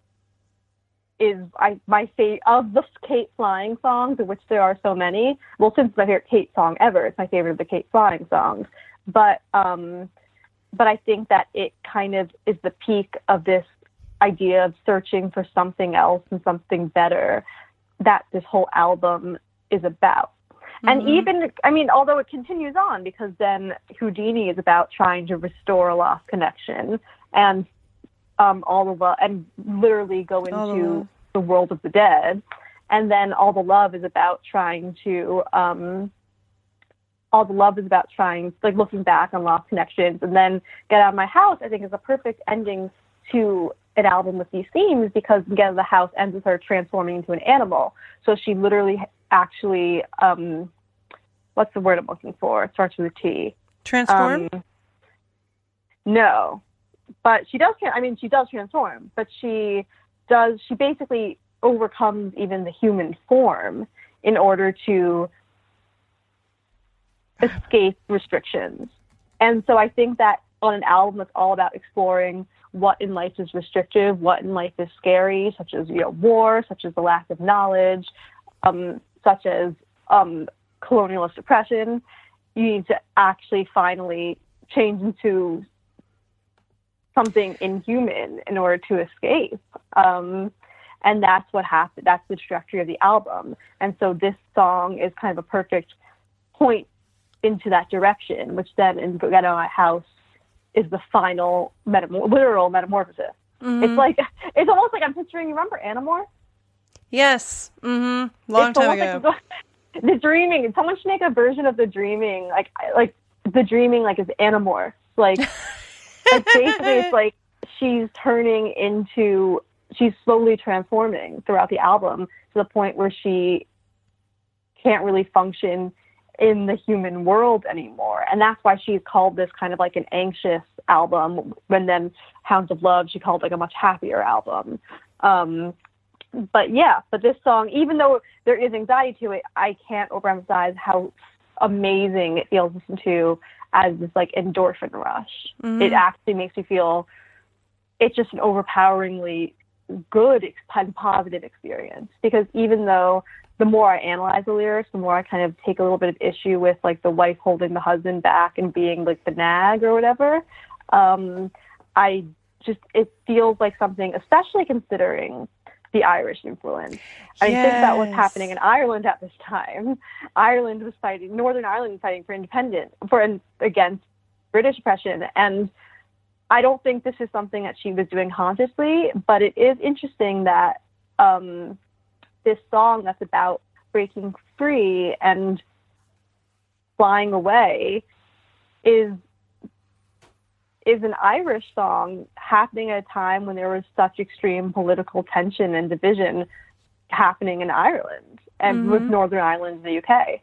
C: is I, my favorite of the Kate Flying songs, of which there are so many. Well, since it's my favorite Kate song ever, it's my favorite of the Kate Flying songs. But um, but I think that it kind of is the peak of this idea of searching for something else and something better that this whole album is about. And even, I mean, although it continues on because then Houdini is about trying to restore a lost connection and um, all of the, and literally go into
B: love.
C: the world of the dead. And then all the love is about trying to, um, all the love is about trying, like looking back on lost connections. And then Get Out of My House, I think, is a perfect ending to an album with these themes because Get Out of the House ends with her transforming into an animal. So she literally actually, um, what's the word I'm looking for? It starts with a T.
B: Transform.
C: Um, no, but she does. I mean, she does transform, but she does. She basically overcomes even the human form in order to escape restrictions. And so I think that on an album that's all about exploring what in life is restrictive, what in life is scary, such as you know war, such as the lack of knowledge, um, such as um, colonialist oppression, you need to actually finally change into something inhuman in order to escape. Um, and that's what happened. That's the trajectory of the album, and so this song is kind of a perfect point into that direction, which then in Get Out of My House is the final metamor- literal metamorphosis.
B: Mm-hmm.
C: It's like it's almost like I'm picturing. You remember Animore?
B: Yes. Mm-hmm. Long
C: it's
B: time ago.
C: Like the, the dreaming. Someone should make a version of the dreaming, like like the dreaming, like is Animorphs. Like, like basically, it's like she's turning into. She's slowly transforming throughout the album to the point where she can't really function in the human world anymore. And that's why she's called this kind of like an anxious album. When then Hounds of Love, she called like a much happier album. Um, but yeah, but this song, even though there is anxiety to it, I can't overemphasize how amazing it feels to listen to as this like endorphin rush. It actually makes me feel it's just an overpoweringly good and positive experience because even though the more I analyze the lyrics, the more I kind of take a little bit of issue with like the wife holding the husband back and being like the nag or whatever. Um, I just it feels like something, especially considering the Irish influence. I mean, think what's
B: Yes.
C: happening in Ireland at this time. Ireland was fighting, Northern Ireland was fighting for independence, for and against British oppression, and I don't think this is something that she was doing consciously, but it is interesting that um, this song that's about breaking free and flying away is is an Irish song happening at a time when there was such extreme political tension and division happening in Ireland and with mm-hmm. Northern Ireland in the UK.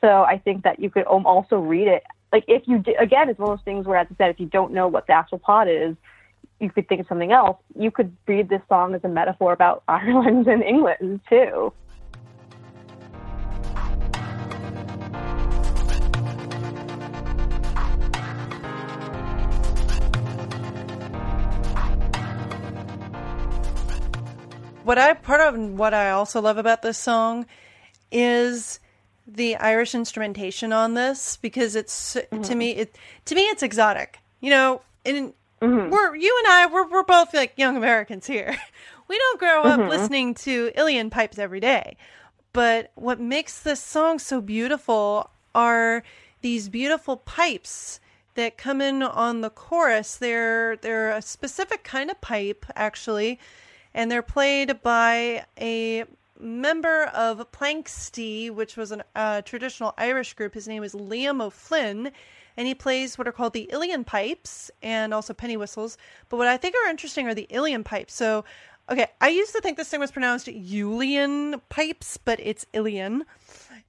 C: So I think that you could also read it like if you again, it's one of those things where, as I said, if you don't know what the actual plot is, you could think of something else. You could read this song as a metaphor about Ireland and England too.
B: what I part of what I also love about this song is the Irish instrumentation on this because it's to mm-hmm. me it to me it's exotic. You know, and we're you and I we're we're both like young Americans here. We don't grow up listening to Uilleann pipes every day. But what makes this song so beautiful are these beautiful pipes that come in on the chorus. They're they're a specific kind of pipe actually, and they're played by a member of Planxty, which was a uh, traditional Irish group. His name is Liam O'Flynn, and he plays what are called the Uilleann pipes and also penny whistles. But what I think are interesting are the Uilleann pipes. So, okay, I used to think this thing was pronounced Julian pipes, but it's Uilleann.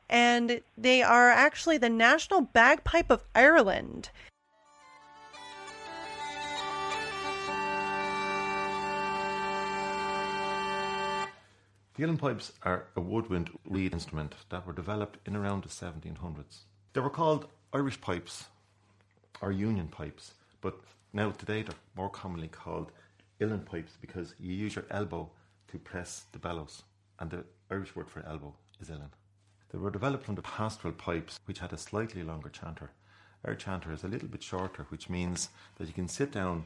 B: And they are actually the national bagpipe of Ireland.
E: The Uilleann pipes are a woodwind reed instrument that were developed in around the 1700s. They were called Irish pipes or union pipes, but now today they're more commonly called Uilleann pipes because you use your elbow to press the bellows, and the Irish word for elbow is illan. They were developed from the pastoral pipes, which had a slightly longer chanter. Our chanter is a little bit shorter, which means that you can sit down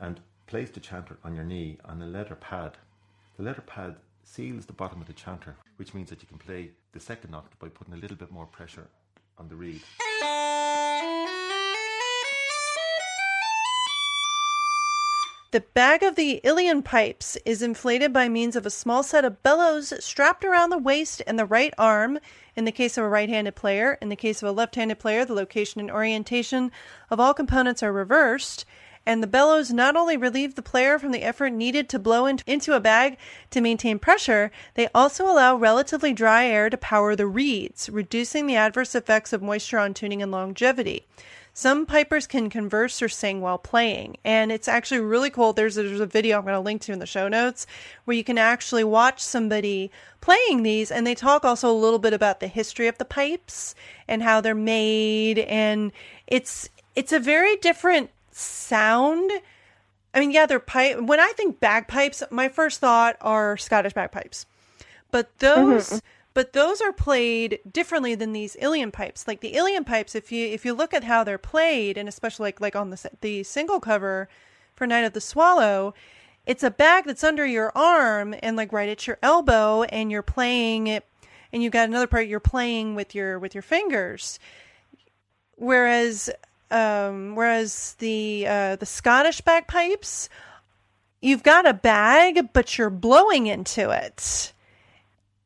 E: and place the chanter on your knee on a leather pad. The leather pad seals the bottom of the chanter, which means that you can play the second octave by putting a little bit more pressure on the reed.
B: The bag of the Uilleann pipes is inflated by means of a small set of bellows strapped around the waist and the right arm. In the case of a right handed player, in the case of a left handed player, the location and orientation of all components are reversed. And the bellows not only relieve the player from the effort needed to blow into a bag to maintain pressure, they also allow relatively dry air to power the reeds, reducing the adverse effects of moisture on tuning and longevity. Some pipers can converse or sing while playing, and it's actually really cool. There's a, there's a video I'm going to link to in the show notes where you can actually watch somebody playing these, and they talk also a little bit about the history of the pipes and how they're made, and it's it's a very different sound. I mean, yeah, they're pipe. When I think bagpipes, my first thought are Scottish bagpipes, but mm-hmm. those but those are played differently than these Uilleann pipes. Like the Uilleann pipes, if you if you look at how they're played, and especially like like on the the single cover for Night of the Swallow, it's a bag that's under your arm and like right at your elbow and you're playing it and you've got another part you're playing with your with your fingers whereas um whereas the uh the Scottish bagpipes you've got a bag but you're blowing into it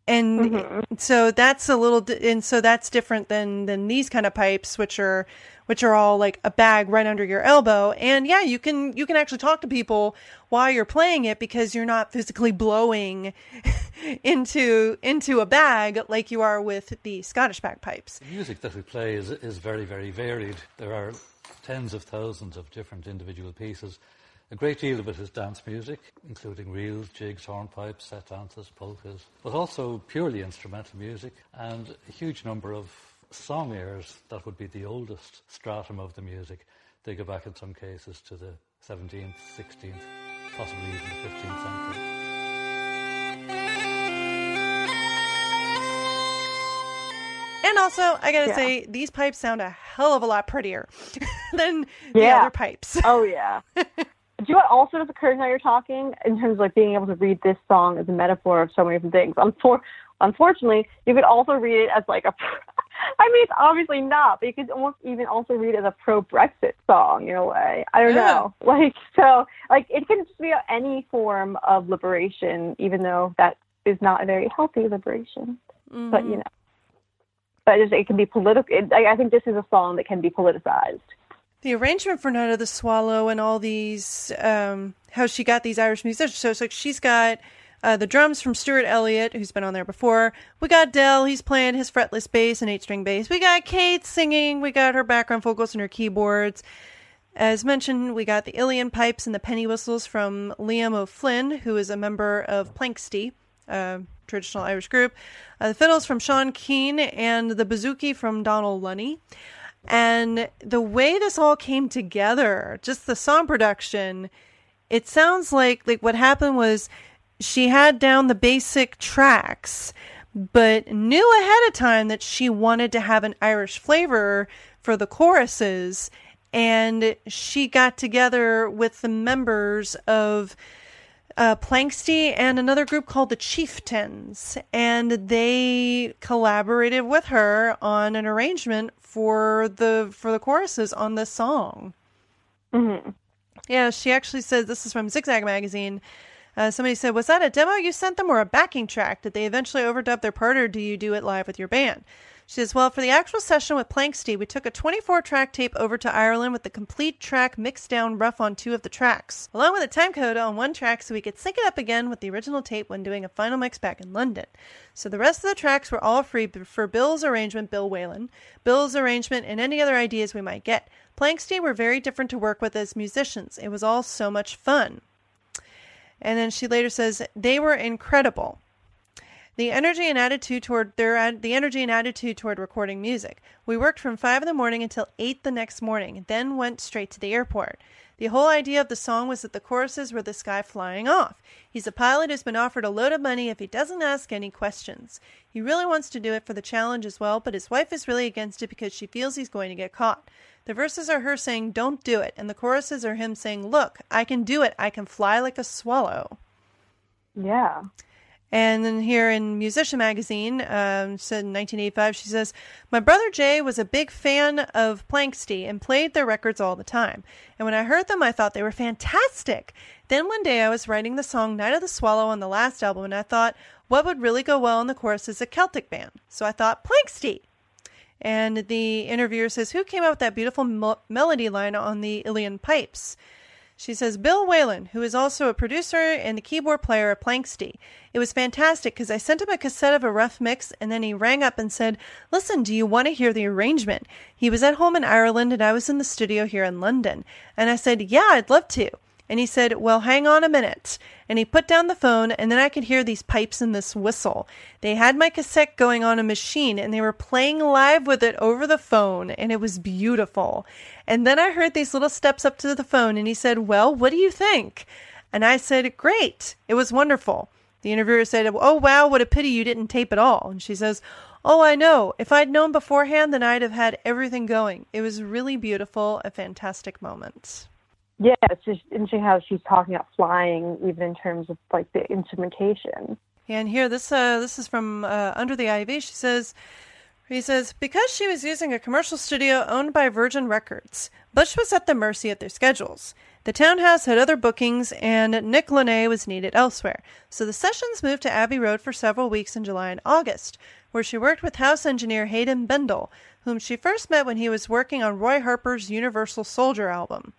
B: and mm-hmm. so that's a little di- and so that's different than than these kind of pipes which are which are all like a bag right under your elbow and yeah you can you can actually talk to people while you're playing it because you're not physically blowing into into a bag like you are with the Scottish bagpipes
F: The music that we play is, is very, very varied. There are tens of thousands of different individual pieces. A great deal of it is dance music, including reels, jigs, hornpipes, set dances, polkas, but also purely instrumental music and a huge number of song airs that would be the oldest stratum of the music. They go back in some cases to the 17th, 16th, possibly even the 15th century.
B: and also I gotta
C: Yeah.
B: say these pipes sound a hell of a lot prettier than the
C: Yeah.
B: other pipes
C: Oh yeah. Do you know what also just occurred now you're talking in terms of like being able to read this song as a metaphor of so many different things? Unfor- unfortunately, you could also read it as like a. I mean, it's obviously not, but you could almost even also read it as a pro-Brexit song in a way. I don't
B: Yeah.
C: know, like so, like it can just be any form of liberation, even though that is not a very healthy liberation. But mm-hmm. you know, but it, just, it can be political. I, I think this is a song that can be politicized.
B: The arrangement for Night of the Swallow and all these, um, how she got these Irish musicians. So it's like she's got uh, the drums from Stuart Elliott, who's been on there before. We got Del, he's playing his fretless bass and eight string bass. We got Kate singing. We got her background vocals and her keyboards. As mentioned, we got the Uilleann pipes and the penny whistles from Liam O'Flynn, who is a member of Planxty, a traditional Irish group. Uh, the fiddles from Sean Keane and the bouzouki from Donald Lunny. And the way this all came together, just the song production, it sounds like like what happened was she had down the basic tracks, but knew ahead of time that she wanted to have an Irish flavor for the choruses, and she got together with the members of uh, Planxty and another group called the Chieftains, and they collaborated with her on an arrangement for the for the choruses on this song. Yeah, she actually said this is from Zigzag magazine. Uh, somebody said, "Was that a demo you sent them or a backing track? Did they eventually overdub their part, or do you do it live with your band?" She says, "Well, for the actual session with Planxty, we took a 24-track tape over to Ireland with the complete track mixed down rough on two of the tracks, along with a time code on one track, so we could sync it up again with the original tape when doing a final mix back in London. So the rest of the tracks were all free for Bill's arrangement, Bill Whelan, Bill's arrangement, and any other ideas we might get. Planxty were very different to work with as musicians. It was all so much fun." And then she later says they were incredible. The energy and attitude toward their the energy and attitude toward recording music. We worked from five in the morning until eight the next morning, then went straight to the airport. The whole idea of the song was that the choruses were this guy flying off. He's a pilot who's been offered a load of money if he doesn't ask any questions. He really wants to do it for the challenge as well, but his wife is really against it because she feels he's going to get caught. The verses are her saying, Don't do it, and the choruses are him saying, Look, I can do it. I can fly like a swallow.
C: Yeah.
B: And then here in Musician Magazine, um, said in 1985, she says, My brother Jay was a big fan of Planxty and played their records all the time. And when I heard them, I thought they were fantastic. Then one day I was writing the song Night of the Swallow on the last album, and I thought, what would really go well in the chorus is a Celtic band. So I thought, Planxty. And the interviewer says, Who came up with that beautiful mo- melody line on the Uilleann pipes? She says, Bill Whelan, who is also a producer and the keyboard player at Planxty. It was fantastic because I sent him a cassette of a rough mix and then he rang up and said, Listen, do you want to hear the arrangement? He was at home in Ireland and I was in the studio here in London. And I said, Yeah, I'd love to. And he said, Well, hang on a minute. And he put down the phone, and then I could hear these pipes and this whistle. They had my cassette going on a machine, and they were playing live with it over the phone, and it was beautiful. And then I heard these little steps up to the phone, and he said, Well, what do you think? And I said, Great. It was wonderful. The interviewer said, Oh, wow, what a pity you didn't tape it all. And she says, Oh, I know. If I'd known beforehand, then I'd have had everything going. It was really beautiful, a fantastic moment.
C: Yeah, it's just interesting how she's talking about flying, even in terms of like the instrumentation.
B: And here, this uh, this is from uh, Under the Ivy. She says, he says, because she was using a commercial studio owned by Virgin Records, Bush was at the mercy of their schedules. The townhouse had other bookings, and Nick Launay was needed elsewhere. So the sessions moved to Abbey Road for several weeks in July and August, where she worked with house engineer Haydn Bendall, whom she first met when he was working on Roy Harper's Universal Soldier album.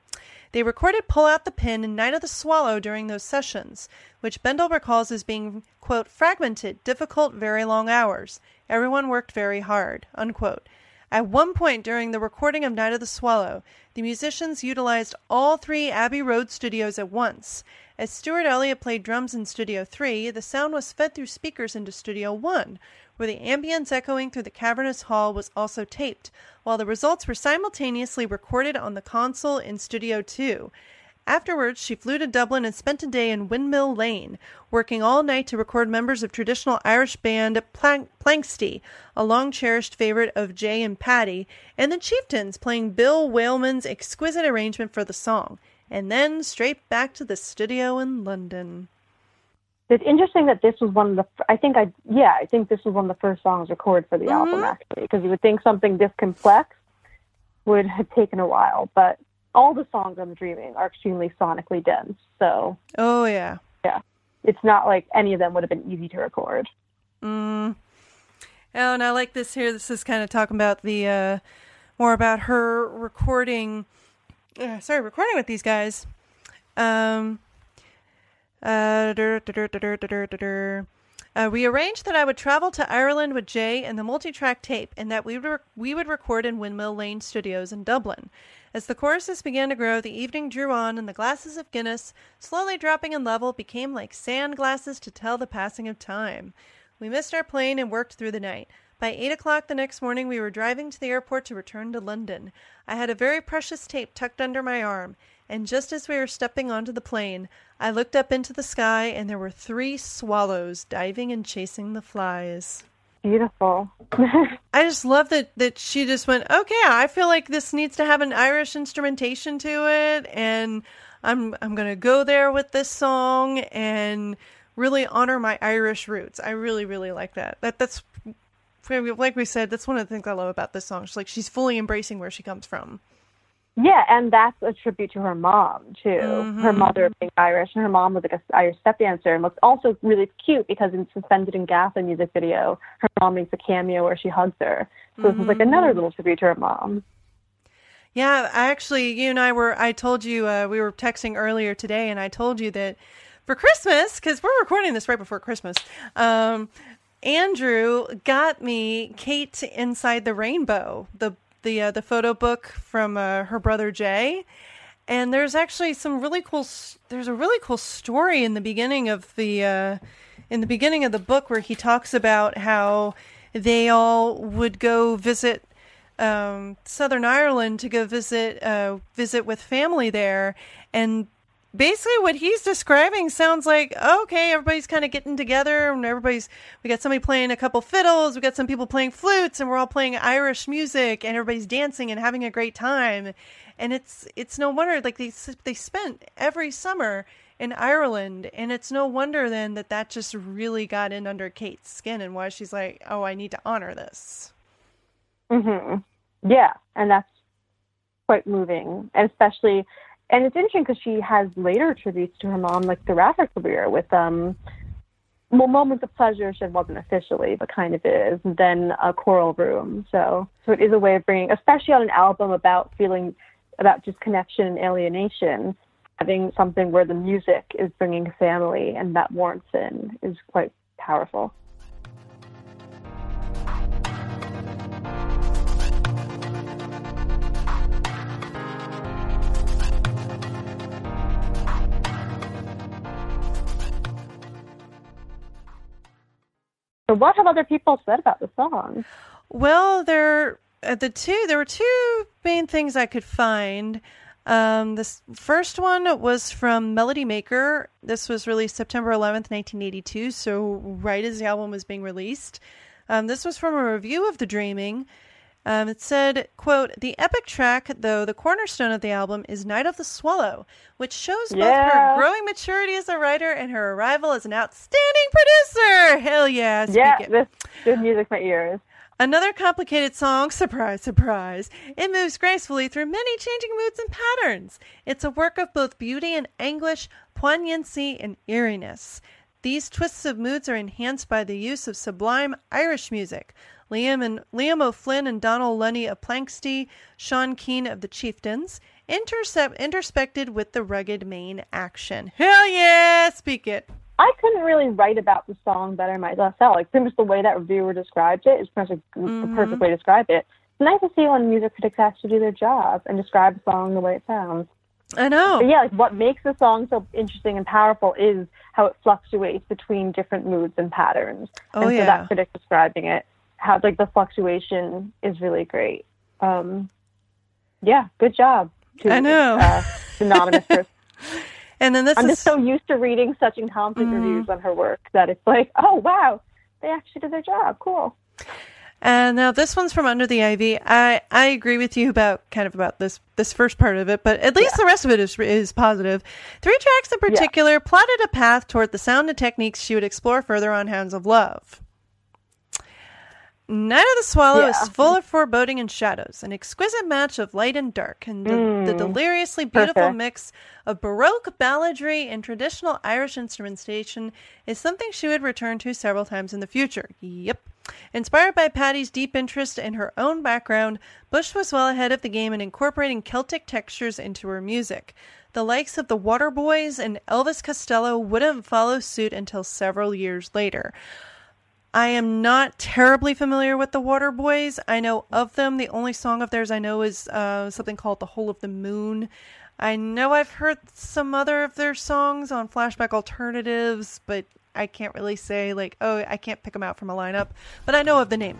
B: They recorded Pull Out the Pin and Night of the Swallow during those sessions, which Bendall recalls as being, quote, fragmented, difficult, very long hours. Everyone worked very hard, unquote. At one point during the recording of Night of the Swallow, the musicians utilized all three Abbey Road studios at once. As Stuart Elliott played drums in Studio 3, the sound was fed through speakers into Studio 1, where the ambience echoing through the cavernous hall was also taped, while the results were simultaneously recorded on the console in Studio 2. Afterwards, she flew to Dublin and spent a day in Windmill Lane, working all night to record members of traditional Irish band Plank- Planxty, a long cherished favorite of Jay and Paddy, and the Chieftains playing Bill Whelan's exquisite arrangement for the song, and then straight back to the studio in London.
C: It's interesting that this was one of the. I think I yeah I think this was one of the first songs recorded for the album actually because you would think something this complex would have taken a while, but all the songs on Dreaming are extremely sonically dense, so
B: Oh, yeah.
C: yeah, it's not like any of them would have been easy to record.
B: Oh, and I like this here. This is kind of talking about the uh, more about her recording. Uh, sorry, recording with these guys. Um. Uh. Uh, we arranged that I would travel to Ireland with Jay and the multi-track tape, and that we would rec- we would record in Windmill Lane Studios in Dublin. As the choruses began to grow, the evening drew on, and the glasses of Guinness, slowly dropping in level, became like sand glasses to tell the passing of time. We missed our plane and worked through the night. By eight o'clock the next morning, we were driving to the airport to return to London. I had a very precious tape tucked under my arm, and just as we were stepping onto the plane, I looked up into the sky, and there were three swallows diving and chasing the flies.
C: Beautiful.
B: I just love that that she just went, okay, I feel like this needs to have an Irish instrumentation to it, and I'm I'm gonna go there with this song and really honor my Irish roots. I really really like that. That that's like we said, that's one of the things I love about this song. She's like she's fully embracing where she comes from.
C: Yeah, and that's a tribute to her mom too. Her mother being Irish, and her mom was like a Irish step dancer, and what's also really cute because in "Suspended in Gaffa" the music video, her mom makes a cameo where she hugs her. So this is like another little tribute to her mom.
B: Yeah, I actually, you and I were, I told you, uh, we were texting earlier today, and I told you that for Christmas, because we're recording this right before Christmas, um, Andrew got me Kate Inside the Rainbow, the the uh, the photo book from uh, her brother Jay. And there's actually some really cool. There's a really cool story in the beginning of the uh, in the beginning of the book where he talks about how they all would go visit um, Southern Ireland to go visit uh, visit with family there, and basically what he's describing sounds like okay, everybody's kind of getting together, and everybody's we got somebody playing a couple fiddles, we got some people playing flutes, and we're all playing Irish music, and everybody's dancing and having a great time, and it's it's no wonder like they they spent every summer in Ireland, and it's no wonder then that that just really got in under Kate's skin, and why she's like, oh, I need to honor this.
C: hmm Yeah, and that's quite moving, and especially, and it's interesting because she has later tributes to her mom, like throughout her career, with um, well, moments of pleasure. She wasn't officially, but kind of is. And then a Coral Room. So, so it is a way of bringing, especially on an album about feeling about just connection and alienation. Having something where the music is bringing family and that warmth in is quite powerful. So, what have other people said about the song?
B: Well, there uh, the two there were two main things I could find. Um, this first one was from Melody Maker. This was released September 11th, 1982, so right as the album was being released. Um, this was from a review of The Dreaming. Um, it said, quote, the epic track, though the cornerstone of the album, is Night of the Swallow, which shows both her growing maturity as a writer and her arrival as an outstanding producer. Hell yeah.
C: Yeah,
B: it.
C: this good music for my ears.
B: Another complicated song, surprise, surprise. It moves gracefully through many changing moods and patterns. It's a work of both beauty and anguish, poignancy and eeriness. These twists of moods are enhanced by the use of sublime Irish music. Liam and Liam O'Flynn and Donald Lunny of Planxty, Sean Keane of the Chieftains, intercept, with the rugged main action. Hell yeah, speak it.
C: I couldn't really write about the song better myself. Like pretty much the way that reviewer described it is pretty much
B: Mm-hmm.
C: the perfect way to describe it. It's nice to see when music critics actually do their job and describe a song the way it sounds.
B: I know.
C: But yeah, like what makes the song so interesting and powerful is how it fluctuates between different moods and patterns.
B: Oh,
C: and so
B: yeah.
C: that critic describing it, how like the fluctuation is really great. Um, yeah, good job. To,
B: I know.
C: Uh, anonymous person.
B: And then this
C: I'm
B: is
C: just so used to reading such incompetent
B: Mm-hmm.
C: reviews on her work that it's like, oh wow, they actually did their job. Cool.
B: And now this one's from Under the Ivy. I, I agree with you about kind of about this this first part of it, but at least the rest of it is is positive. Three tracks in particular plotted a path toward the sound and techniques she would explore further on Hounds of Love. Night of the Swallow is full of foreboding and shadows, an exquisite match of light and dark, and the, the mm. deliriously beautiful
C: Perfect.
B: mix of Baroque balladry and traditional Irish instrumentation is something she would return to several times in the future. Yep. Inspired by Paddy's deep interest in her own background, Bush was well ahead of the game in incorporating Celtic textures into her music. The likes of the Waterboys and Elvis Costello wouldn't follow suit until several years later. I am not terribly familiar with the Waterboys. I know of them. The only song of theirs I know is uh, something called "The Whole of the Moon." I know I've heard some other of their songs on Flashback Alternatives, but I can't really say like, oh, I can't pick them out from a lineup. But I know of the name.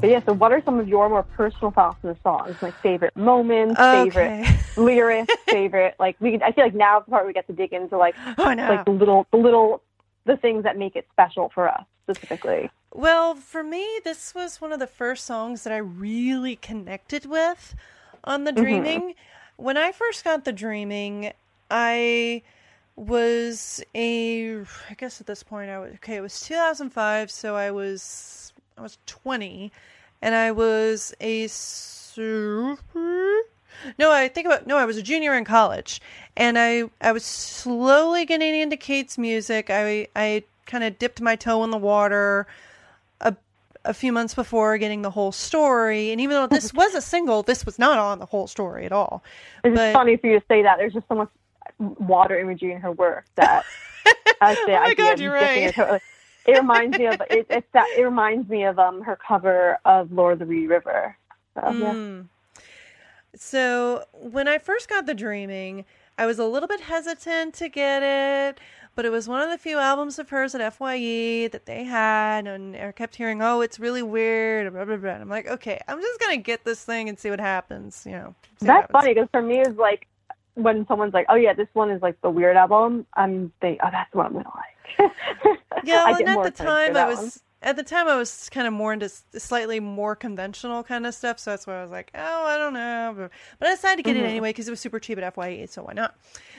C: But yeah, so what are some of your more personal thoughts on the songs? Like favorite moments,
B: Okay.
C: favorite lyrics, favorite like we. I feel like now is the part we get to dig into like
B: Oh no.
C: like the little the little the things that make it special for us specifically.
B: Well, for me, this was one of the first songs that I really connected with on the mm-hmm. Dreaming. When I first got the Dreaming, I was a I guess at this point I was okay, it was 2005, so I was I was 20 and I was a super no, I think about no, I was a junior in college, and I I was slowly getting into Kate's music. I I kind of dipped my toe in the water a a few months before getting the whole story, and even though this was a single, this was not on the whole story at all.
C: It's
B: But-
C: funny for you to say that. There's just so much water imagery in her work that I say,
B: Oh my
C: I
B: God, you're right.
C: her. It reminds me of it, it's that it reminds me of um her cover of Lord of the Reedy River. So, yeah.
B: Mm. So when I first got the Dreaming, I was a little bit hesitant to get it, but it was one of the few albums of hers at FYE that they had, and I kept hearing, "Oh, it's really weird." Blah blah blah. I'm like, okay, I'm just gonna get this thing and see what happens. You know,
C: That's funny because for me, it's like when someone's like, "Oh yeah, this one is like the weird album." I'm thinking, "Oh, that's what I'm gonna like."
B: Yeah, well, and at the time I was
C: one.
B: at the time I was kind of more into slightly more conventional kind of stuff, so that's why I was like, oh, I don't know, but, I decided to get it anyway because it was super cheap at Fye, so why not?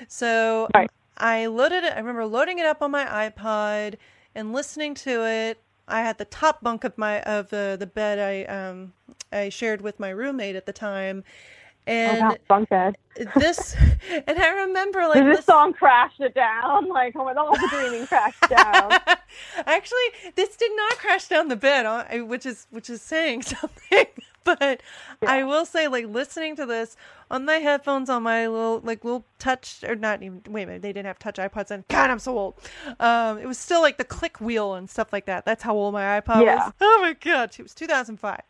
B: So
C: Right.
B: I loaded it. I remember loading it up on my iPod and listening to it. I had the top bunk of my of the the bed I um I shared with my roommate at the time,
C: Oh,
B: and
C: wow, bunk bed.
B: this and I remember like
C: this
B: this-
C: song crashed it down? Like, oh my, all the dreaming crashed down.
B: Actually, this did not crash down the bed, uh, which is which is saying something. But I will say, like listening to this on my headphones, on my little like little touch or not even wait a minute, they didn't have touch iPods then. God, I'm so old. Um, it was still like the click wheel and stuff like that. That's how old my iPod
C: Yeah.
B: was. Oh my god, it was 2005.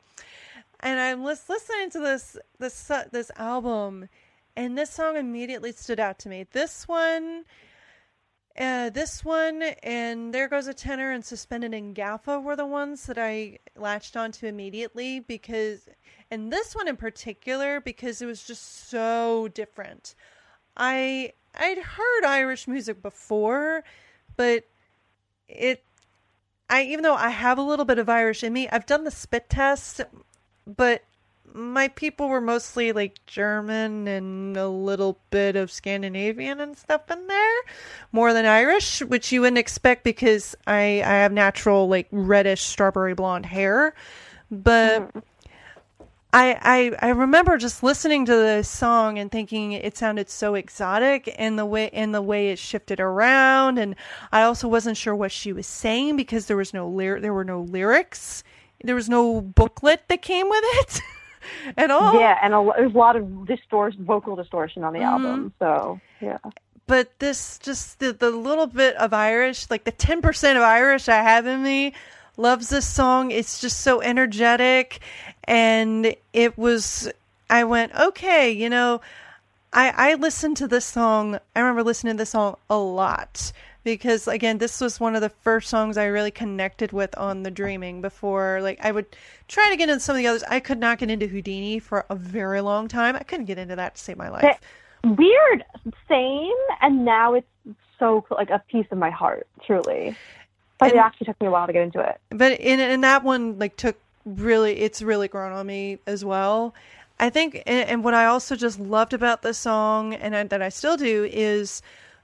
B: And I'm lis- listening to this this this album, and this song immediately stood out to me. This one Uh, this one and There Goes a Tenor and Suspended in Gaffa were the ones that I latched onto immediately because, and this one in particular because it was just so different. I I'd heard Irish music before, but it I even though I have a little bit of Irish in me, I've done the spit test, but my people were mostly like German and a little bit of Scandinavian and stuff in there, more than Irish, which you wouldn't expect because I I have natural like reddish strawberry blonde hair, but. Mm-hmm. I, I I remember just listening to the song and thinking it sounded so exotic and the way and the way it shifted around. And I also wasn't sure what she was saying because there was no there were no lyrics there was no booklet that came with it at all
C: Yeah, and a, there's a lot of distortion, vocal distortion on the mm-hmm. album. So yeah,
B: but this just the, the little bit of Irish, like the 10% of Irish I have in me, loves this song. It's just so energetic. And it was, I went, okay, you know, I, I listened to this song. I remember listening to this song a lot because, again, this was one of the first songs I really connected with on the Dreaming before. Like, I would try to get into some of the others. I could not get into Houdini for a very long time. I couldn't get into that to save my life.
C: weird, same, and now it's so like a piece of my heart, truly. But
B: And-
C: it actually took me a while to get into it.
B: but in and that one like took really it's really grown on me as well i think and, and what i also just loved about this song and I, that i still do is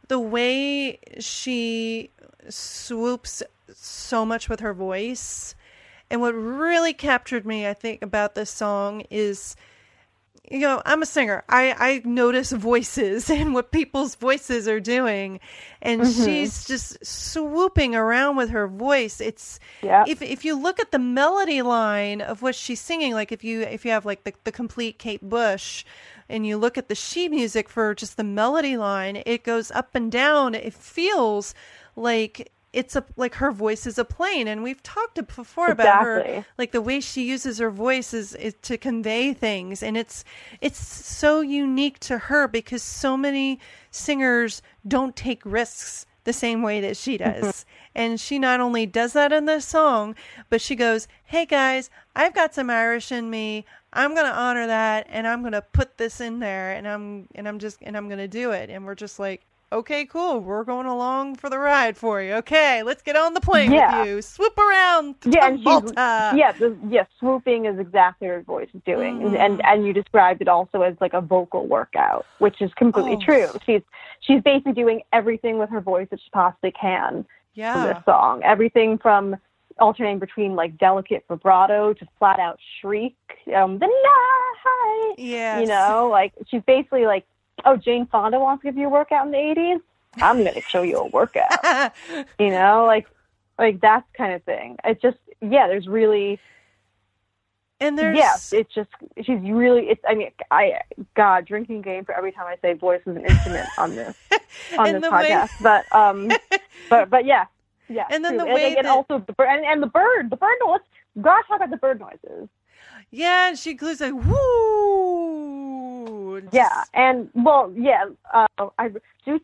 B: the way she swoops so much with her voice and what really captured me i think about this song is you know, I'm a singer. I, I notice voices and what people's voices are doing. And mm-hmm. she's just swooping around with her voice. It's
C: Yeah.
B: if if you look at the melody line of what she's singing, like if you if you have like the, the complete Kate Bush and you look at the sheet music for just the melody line, it goes up and down. It feels like it's a like her voice is a plane. And we've talked before about her like the way she uses her voice is, is to convey things. And it's it's so unique to her because so many singers don't take risks the same way that she mm-hmm. does. And she not only does that in this song but she goes hey guys i've got some irish in me i'm going to honor that and i'm going to put this in there and i'm and i'm just and i'm going to do it and we're just like okay cool we're going along for the ride for you okay let's get on the plane
C: Yeah.
B: with you swoop around
C: Yeah, and she's yeah, the, yeah. Swooping is exactly what her voice is doing, and, and mm. and you described it also as like a vocal workout, which is completely
B: Oh.
C: true. She's she's basically doing everything with her voice that she possibly can
B: yeah
C: this song. Everything from alternating between like delicate vibrato to flat out shriek, um, the night.
B: Yes.
C: You know, like she's basically like, oh, Jane Fonda wants to give you a workout in the '80s. I'm gonna show you a workout. you know, like like that kind of thing. It's just yeah, there's really
B: and there's
C: yeah, it's just she's really it's I mean I God drinking game for every time I say voice is an instrument on this on
B: And
C: this
B: the way-
C: podcast. But um but but yeah. Yeah.
B: And then
C: true.
B: the way
C: and,
B: that-
C: also the bird and, and the bird. The bird noise gotta talk about the bird noises.
B: yeah, and she glues like woo. Just-
C: Yeah, and well, yeah, uh, I do do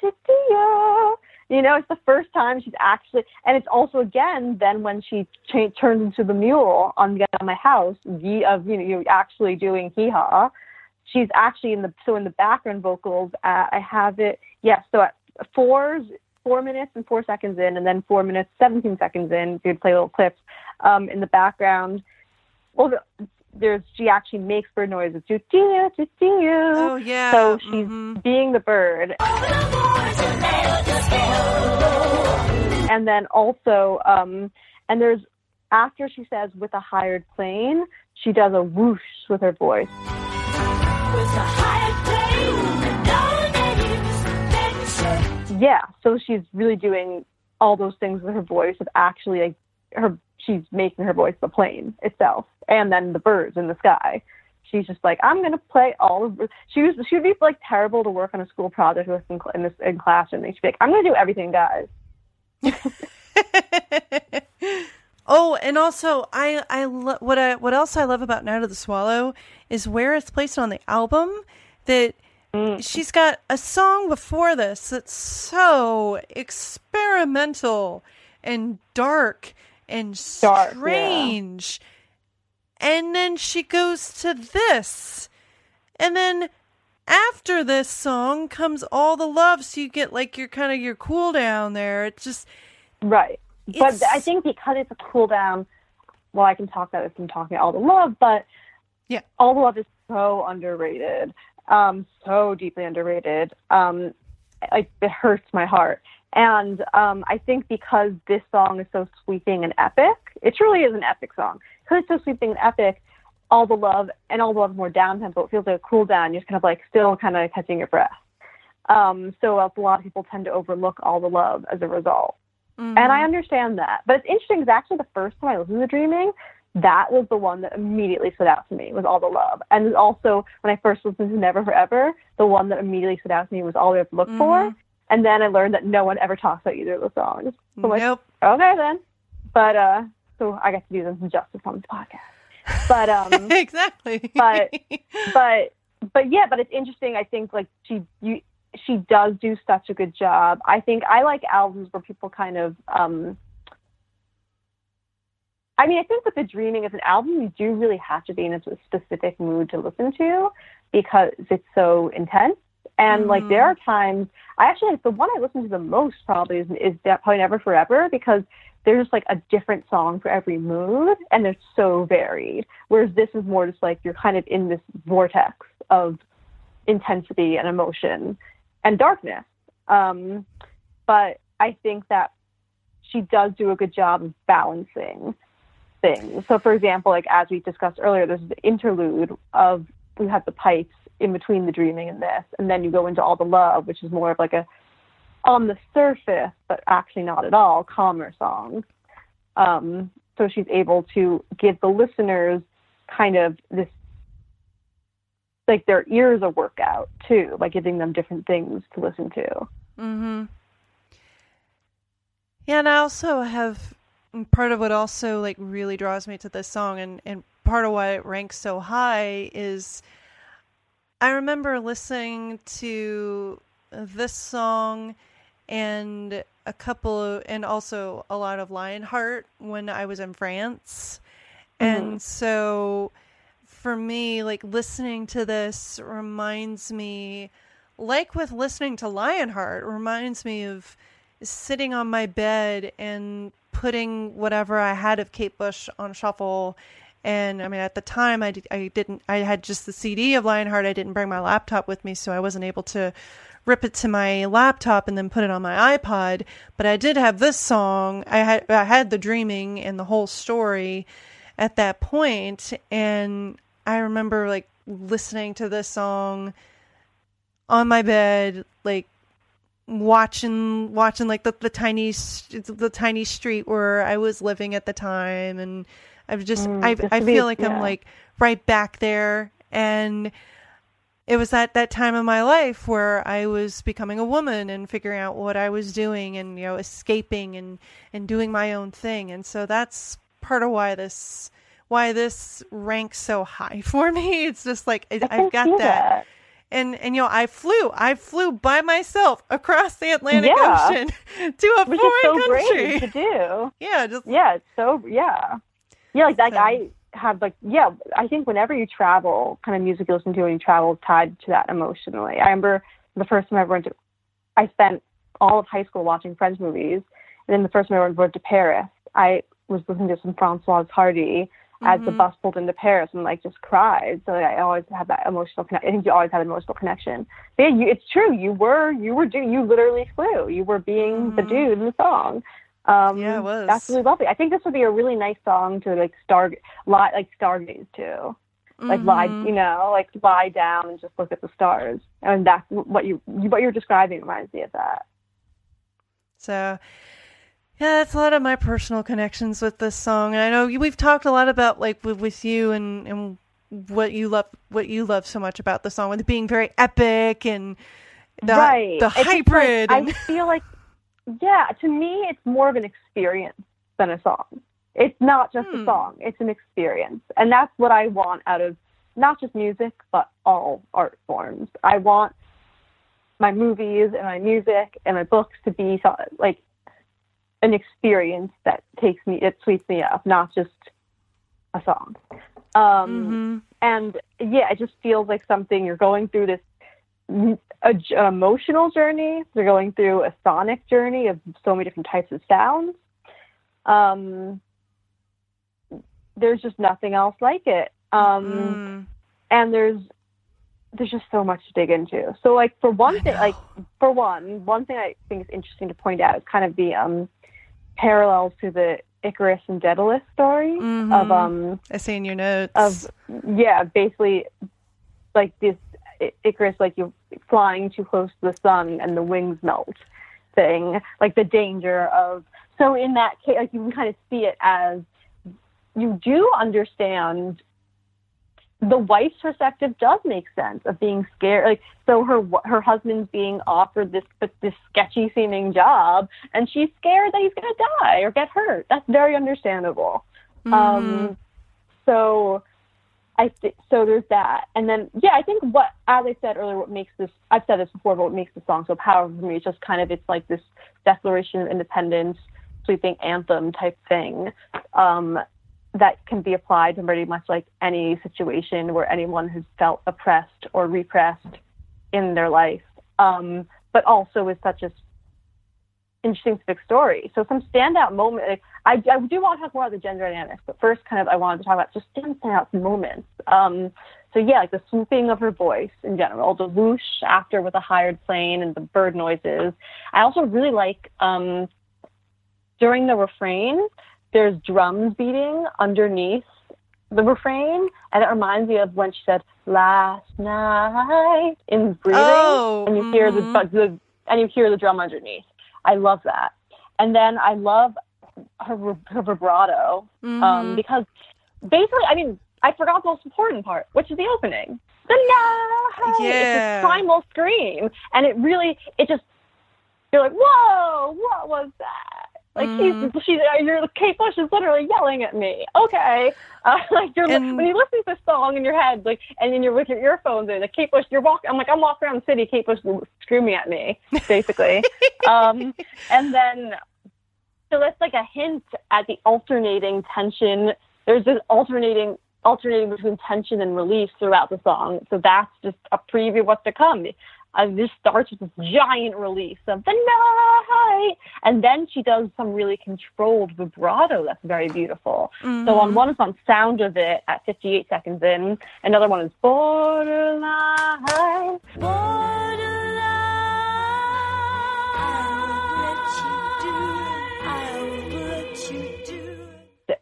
C: do do. You know, it's the first time she's actually, and it's also again then when she cha- turns into the mule on Get on My House, ye of you know you're actually doing hee haw. She's actually in the so in the background vocals. Uh, I have it. Yes, so at fours, four minutes and four seconds in, and then four minutes seventeen seconds in. If you play little clips um, in the background. Well, the, there's she actually makes bird noises. Do do do do.
B: Oh yeah.
C: So she's
B: mhm.
C: being the bird. And then also, um, and there's after she says with a hired plane, she does a whoosh with her voice. Yeah, so she's really doing all those things with her voice of actually like her she's making her voice the plane itself and then the birds in the sky. She's just like I'm gonna play all of she was she would be like terrible to work on a school project with in, in this in classroom. She'd be like I'm gonna do everything, guys.
B: oh, and also I I lo- what I what else I love about Night of the Swallow is where it's placed on the album that Mm. she's got a song before this that's so experimental and dark and
C: Dark, yeah.
B: strange. And then she goes to this. And then after this song comes all the love so you get like your kind of your cool down there. It's just
C: Right. But I think because it's a cool down, well, I can talk about this from talking all the love, but
B: Yeah.
C: all the love is so underrated, um, so deeply underrated. Um, like it hurts my heart. And um, I think because this song is so sweeping and epic, it truly is an epic song. Because it's so sweeping and epic, all the love and all the love is more down tempo. It feels like a cool down. You're just kind of like still kind of catching your breath. Um, so a lot of people tend to overlook all the love as a result. And I understand that. But it's interesting because actually the first time I listened to Dreaming, that was the one that immediately stood out to me was All the Love. And also when I first listened to Never Forever, the one that immediately stood out to me was All We Have to Look For. And then I learned that no one ever talks about either of the songs. So I'm like, okay then. But uh so I got to do some justice on this podcast. But um
B: exactly.
C: but but but yeah, but it's interesting. I think like she you she does do such a good job. I think I like albums where people kind of um I mean, I think with the dreaming as an album, you do really have to be in a specific mood to listen to because it's so intense. And like there are times, I actually the one I listen to the most probably is is probably Never Forever because there's just like a different song for every mood and they're so varied. Whereas this is more just like you're kind of in this vortex of intensity and emotion and darkness. Um, but I think that she does do a good job of balancing things. So, for example, like as we discussed earlier, there's the interlude of we have the pipes in between the dreaming and this, and then you go into all the love, which is more of like a on the surface, but actually not at all, calmer song. Um, so she's able to give the listeners kind of this like their ears a workout too, by giving them different things to listen to.
B: Mm-hmm. Yeah, and I also have part of what also like really draws me to this song, and and part of why it ranks so high is I remember listening to this song and a couple of, and also a lot of Lionheart when I was in France. And mm-hmm. so for me, like listening to this reminds me, like with listening to Lionheart, reminds me of sitting on my bed and putting whatever I had of Kate Bush on shuffle. And I mean, at the time, I, did, I didn't, I had just the CD of Lionheart. I didn't bring my laptop with me, so I wasn't able to rip it to my laptop and then put it on my iPod. But I did have this song. I had, I had the dreaming and the whole story at that point, and I remember like listening to this song on my bed, like watching watching like the, the tiny the tiny street where I was living at the time and I've just mm,
C: I
B: I
C: to be-
B: feel like
C: yeah.
B: I'm like right back there and it was at that time of my life where I was becoming a woman and figuring out what I was doing and you know escaping and and doing my own thing and so that's part of why this why this ranks so high for me. It's just like I, I've got
C: see
B: that and and you know I flew I flew by myself across the Atlantic
C: Yeah.
B: Ocean to a
C: Which
B: foreign
C: so
B: country.
C: great to do.
B: Yeah, just
C: Yeah, it's so yeah. Yeah, like like
B: So-
C: I have like yeah, I think whenever you travel, kind of music you listen to when you travel tied to that emotionally. I remember the first time I ever went to I spent all of high school watching French movies and then the first time I went to Paris, I was listening to some Francoise Hardy as the bus pulled into Paris and like just cried. So like, I always have that emotional connection. I think you always have an emotional connection. But yeah, you, it's true. You were you were do you literally flew. You were being the dude in the song. Um,
B: Yeah, it was.
C: Really lovely. I think this would be a really nice song to like star lie like stargaze to. Like lie,
B: Mm-hmm.
C: you know, like lie down and just look at the stars. And that's what you what you're describing reminds me of that.
B: So, yeah, that's a lot of my personal connections with this song. And I know we've talked a lot about like with, with you and and what you love what you love so much about the song, with it being very epic and the
C: right.
B: the
C: just like-
B: hybrid.
C: I feel like, yeah, to me, it's more of an experience than a song. It's not just
B: Hmm.
C: a song; it's an experience, and that's what I want out of not just music, but all art forms. I want my movies and my music and my books to be like an experience that takes me, it sweeps me up, not just a song. Um, And yeah, it just feels like something you're going through this an emotional journey. You're going through a sonic journey of so many different types of sounds. Um, there's just nothing else like it. Um,
B: Mm.
C: and there's there's just so much to dig into. So like for one thing, like for one, one thing I think is interesting to point out is kind of the um parallels to the Icarus and Daedalus story of um
B: I see in your notes.
C: of yeah, basically like this Icarus like you're flying too close to the sun and the wings melt thing, like the danger of so in that case like you can kind of see it as you do understand the wife's perspective does make sense of being scared. Like, so her her husband's being offered this this sketchy seeming job, and she's scared that he's going to die or get hurt. That's very understandable. Um, so I th- so there's that, and then yeah, I think what as I said earlier, what makes this I've said this before, but what makes the song so powerful for me is just kind of it's like this declaration of independence, sweeping anthem type thing. Um, that can be applied to pretty much like any situation where anyone has felt oppressed or repressed in their life, um, but also is such a s- interesting civic story. So some standout moment. Like, I, I do want to talk more about the gender dynamics, but first, kind of, I wanted to talk about just standout moments. Um, so yeah, like the swooping of her voice in general, the whoosh after with a hired plane and the bird noises. I also really like um, during the refrain there's drums beating underneath the refrain, and it reminds me of when she said "last night" in breathing,
B: Oh,
C: and you hear the,
B: mhm.
C: but the and you hear the drum underneath. I love that, and then I love her her vibrato
B: Mm-hmm.
C: um, because basically, I mean, I forgot the most important part, which is the opening. The night, it's
B: Yeah.
C: this primal scream, and it really, it just, you're like, whoa, what was that? Like
B: Mm-hmm.
C: she's, she's, uh, you're, Kate Bush is literally yelling at me. Okay, uh, like you're
B: And-
C: when you listen to this song in your head, like, and then you're with your earphones in, like Kate Bush, you're walking. I'm like, I'm walking around the city, Kate Bush screaming at me, basically. um, and then so that's like a hint at the alternating tension. There's this alternating alternating between tension and release throughout the song. So that's just a preview of what's to come. Uh, this starts with this giant release of the night, and then she does some really controlled vibrato that's very beautiful. So on one is on Sound of It at 58 seconds in, another one is Borderline.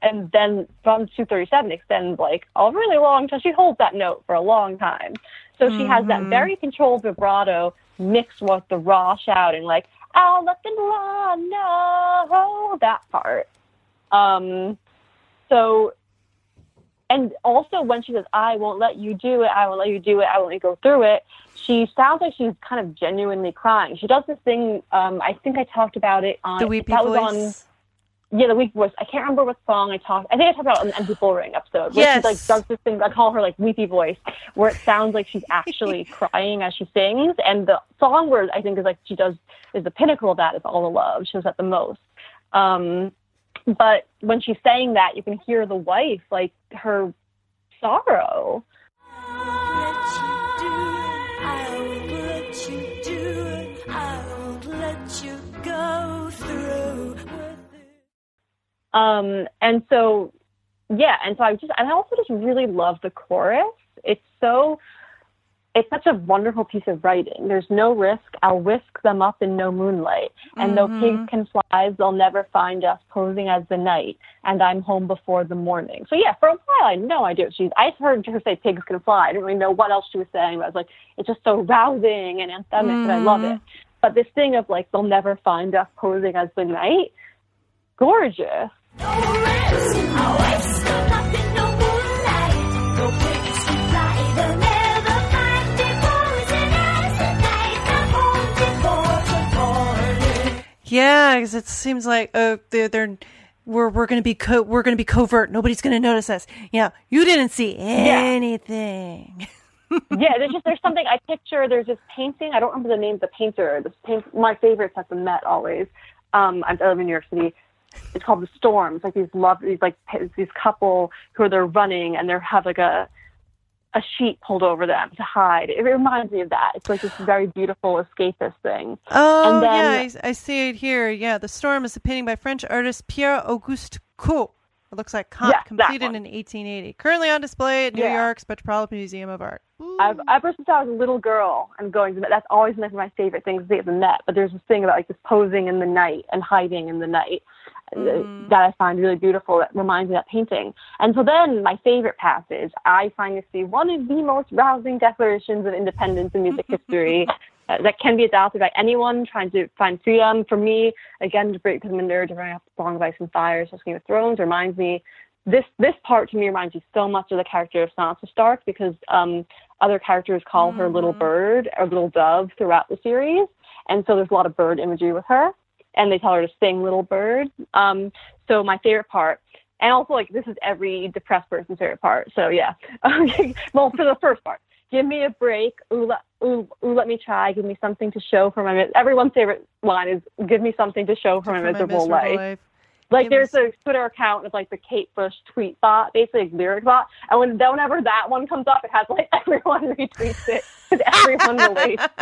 C: And then from 237 extends like a really long time. She holds that note for a long time. So she has that very controlled vibrato mixed with the raw shouting, like, I'll let the law know, that part. Um, so, and also when she says, I won't let you do it, I won't let you do it, I won't let you go through it, she sounds like she's kind of genuinely crying. She does this thing, um, I think I talked about it on,
B: the weepy
C: that
B: voice.
C: was on, yeah, the weak voice. I can't remember what song I talked. I think I talked about the Empty Bullring episode. Where
B: Yes.
C: she like does this thing. I call her like weepy voice, where it sounds like she's actually crying as she sings. And the song where I think is like she does is the pinnacle of that is all the love. She does that the most. Um, but when she's saying that, you can hear the wife like her sorrow. Um, and so, yeah, and so I just, and I also just really love the chorus. It's so, it's such a wonderful piece of writing. There's no risk. I'll whisk them up in no moonlight. And though pigs can fly, they'll never find us posing as the night. And I'm home before the morning. So yeah, for a while I had no idea what she's. I heard her say pigs can fly. I didn't really know what else she was saying. But I was like, it's just so rousing and anthemic, and I love it. But this thing of like, they'll never find us posing as the night, gorgeous.
B: Yeah, because it seems like uh, they're, they're we're we're gonna be co- we're gonna be covert. Nobody's gonna notice us. Yeah, you didn't see anything.
C: yeah, there's just there's something I picture. There's this painting. I don't remember the name of the painter. This paint, my favorite's at the Met always. Um, I live in New York City. It's called the Storms. Like these love these like these couple who are they're running and they're have like a a sheet pulled over them to hide. It reminds me of that. It's like this very beautiful escapist thing.
B: Oh,
C: And then-
B: yeah, I, I see it here. Yeah, The Storm is a painting by French artist Pierre Auguste Cot. It looks like Kant, completed in 1880. Currently on display at New
C: Yeah.
B: York's Metropolitan Museum of Art.
C: I've ever since I was a little girl and going to the Met, that's always been like my favorite thing to see at the Met. But there's this thing about like this posing in the night and hiding in the night uh, that I find really beautiful. That reminds me of that painting. And so then my favorite passage, I find this to see one of the most rousing declarations of independence in music history. uh, That can be adopted by anyone trying to find freedom. For me, again, to break because I'm a nerd, bring up Song of Ice and Fire, so Game of Thrones reminds me this this part to me reminds me so much of the character of Sansa Stark because um, other characters call her little bird or little dove throughout the series, and so there's a lot of bird imagery with her, and they tell her to sing little bird. Um, so my favorite part, and also like this is every depressed person's favorite part. So yeah, well for the first part, give me a break. Ooh, let, ooh, ooh, let me try. Give me something to show for my. Everyone's favorite line is "Give me something to show for, my,
B: For my
C: miserable,
B: miserable
C: life."
B: life.
C: Like
B: me
C: there's a Twitter account of like the Kate Bush tweet bot, basically like lyric bot, and when whenever that one comes up, it has like everyone retweets it because everyone relates.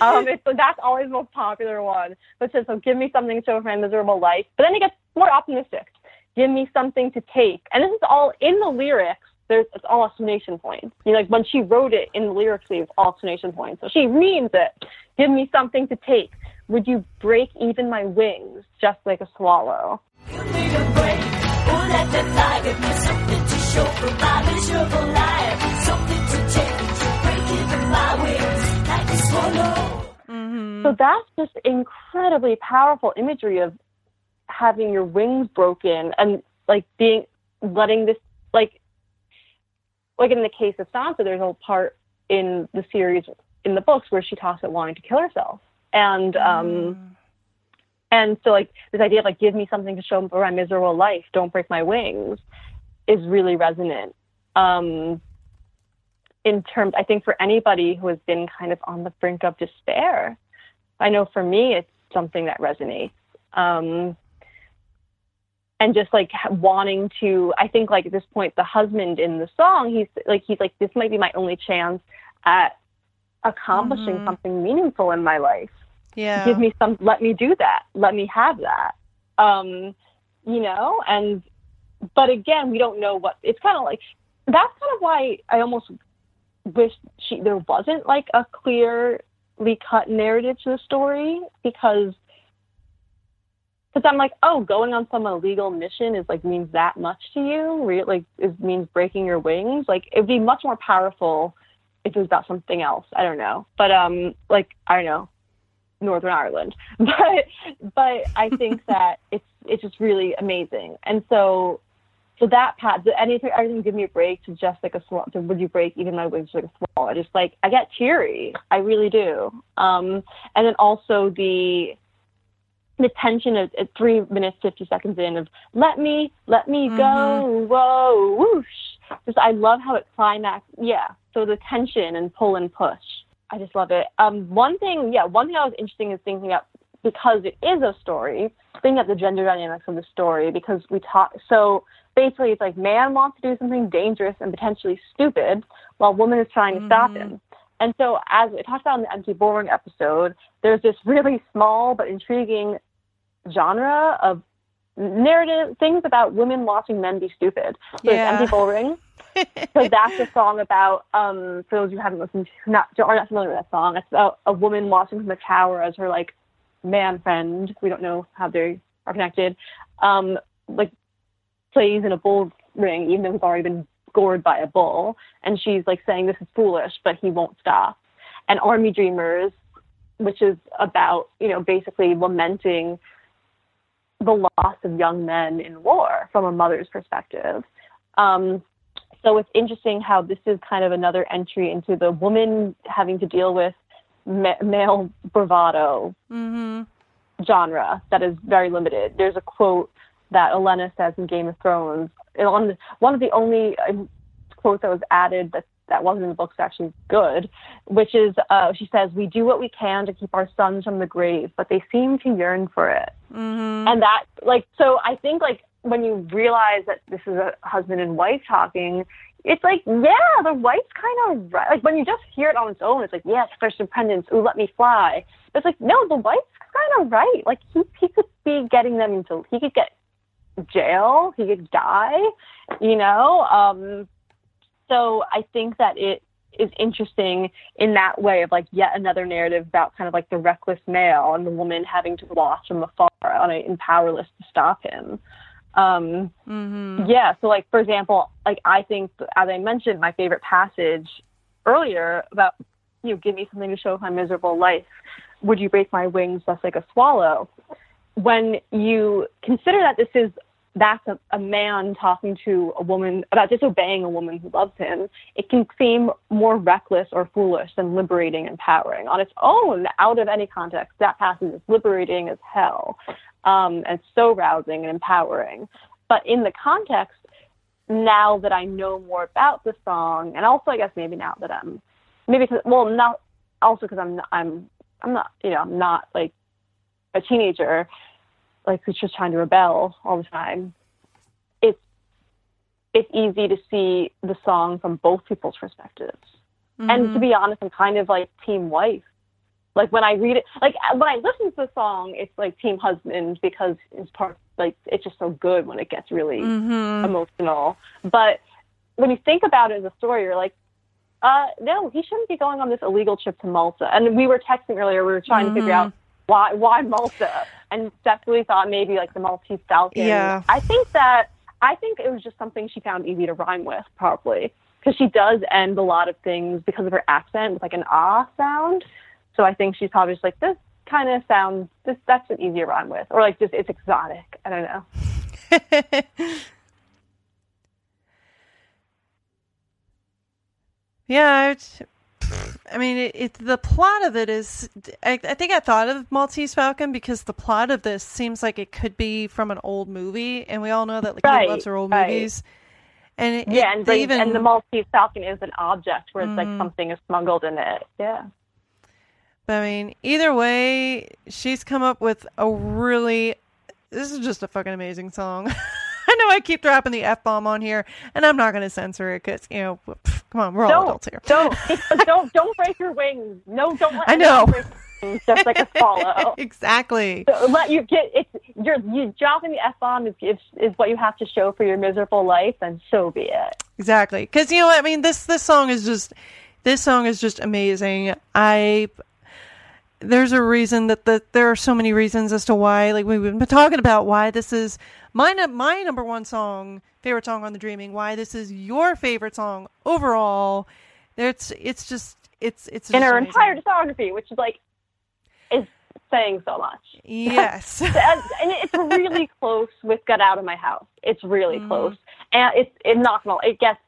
C: Um, it's, that's always the most popular one. But it says, "So give me something to show for my miserable life." But then it gets more optimistic. Give me something to take, and this is all in the lyrics. There's it's all exclamation points. You know, like when she wrote it in the lyrics, it's all exclamation points. So she means it. Give me something to take. Would you break even my wings just like a swallow? So that's just incredibly powerful imagery of having your wings broken and like being letting this like like in the case of Sansa, there's a whole part in the series in the books where she talks about wanting to kill herself. And um and so like this idea of like give me something to show for my miserable life, don't break my wings is really resonant. Um in terms I think for anybody who has been kind of on the brink of despair. I know for me it's something that resonates. Um and just like wanting to i think like at this point the husband in the song he's like he's like this might be my only chance at accomplishing something meaningful in my life
B: Yeah.
C: give me some let me do that let me have that um you know and but again we don't know what it's kind of like that's kind of why i almost wish she there wasn't like a clearly cut narrative to the story because because I'm like, oh, going on some illegal mission is like means that much to you. Like, it means breaking your wings. Like, it'd be much more powerful if it was about something else. I don't know, but um, like I don't know, Northern Ireland. But but I think that it's it's just really amazing. And so so that pat anything everything give me a break to just like a swallow to would you break even my wings like a swallow. I just like I get teary. I really do. Um, and then also the the tension of at three minutes fifty seconds in of let me let me go whoa whoosh just I love how it climax yeah so the tension and pull and push I just love it. Um one thing yeah one thing I was interesting is thinking about because it is a story thinking of the gender dynamics of the story because we talk so basically it's like man wants to do something dangerous and potentially stupid while woman is trying to stop him. And so, as we talked about in the empty bullring episode, there's this really small but intriguing genre of narrative things about women watching men be stupid. So
B: Yeah.
C: empty bullring. so that's a song about um for those who haven't listened to not are not familiar with that song. It's about a woman watching from a tower as her like man friend. We don't know how they are connected. Um like plays in a bull ring even though he's already been gored by a bull and she's like saying this is foolish but he won't stop and army dreamers which is about you know basically lamenting the loss of young men in war from a mother's perspective um, so it's interesting how this is kind of another entry into the woman having to deal with ma- male bravado genre that is very limited. There's a quote that Elena says in Game of Thrones. And One of the, one of the only um, quotes that was added that that wasn't in the book is actually good, which is uh, she says, We do what we can to keep our sons from the grave, but they seem to yearn for it.
B: Mm-hmm.
C: And that, like, so I think, like, when you realize that this is a husband and wife talking, it's like, yeah, the wife's kind of right. Like, when you just hear it on its own, it's like, yes, first independence, ooh, let me fly. But it's like, no, the wife's kind of right. Like, he, he could be getting them into, he could get jail, he could die, you know? Um, so I think that it is interesting in that way of like yet another narrative about kind of like the reckless male and the woman having to watch from afar on a, and powerless to stop him. Um, Yeah, so like for example, like I think as I mentioned, my favorite passage earlier about you know, give me something to show my miserable life. Would you break my wings just like a swallow? When you consider that this is that's a, a man talking to a woman about disobeying a woman who loves him, it can seem more reckless or foolish than liberating and empowering. On its own, out of any context, that passage is liberating as hell um, and so rousing and empowering. But in the context, now that I know more about the song, and also I guess maybe now that I'm maybe cause, well not also because I'm I'm I'm not you know I'm not like a teenager like who's just trying to rebel all the time. It's it's easy to see the song from both people's perspectives. And to mm-hmm. be honest, I'm kind of like team wife. Like when I read it, like uh, when I listen to the song, it's like team husband because it's part like it's just so good when it gets really mm-hmm. emotional. But when you think about it as a story, you're like, uh, no, he shouldn't be going on this illegal trip to Malta. And we were texting earlier, we were trying to figure mm-hmm. out why why Malta, and definitely thought maybe like the Maltese Falcon.
B: Yeah.
C: I think that I think it was just something she found easy to rhyme with, probably because she does end a lot of things because of her accent with like an ah sound. So I think she's probably just like this kind of sounds this that's an easier rhyme with, or like just it's exotic. I don't know.
B: Yeah, it's, I mean, it, it. The plot of it is. I, I think I thought of Maltese Falcon because the plot of this seems like it could be from an old movie, and we all know that like
C: Right,
B: loves her old
C: right.
B: movies. And it,
C: Yeah, and
B: they
C: the,
B: even
C: and the Maltese Falcon is an object where it's like mm. something is smuggled in it. Yeah.
B: But I mean, either way, she's come up with a really. This is just a fucking amazing song. I know I keep dropping the f bomb on here, and I'm not going to censor it because you know, pff, come on, we're all
C: Don't
B: adults here.
C: don't don't don't break your wings. No, don't let
B: I know.
C: wings, just like a swallow.
B: exactly.
C: So let you get it's you're you dropping the f bomb is, is is what you have to show for your miserable life, and so be it.
B: Exactly. Because you know, what I mean, this this song is just this song is just amazing. I there's a reason that the there are so many reasons as to why like we've been talking about why this is my my number one song favorite song on the dreaming why this is your favorite song overall it's it's just it's it's
C: In her
B: amazing.
C: entire discography, which is like is saying so much.
B: yes
C: and, it's really close with "Get Out of My House." It's really mm. close, and it's it's not. It gets.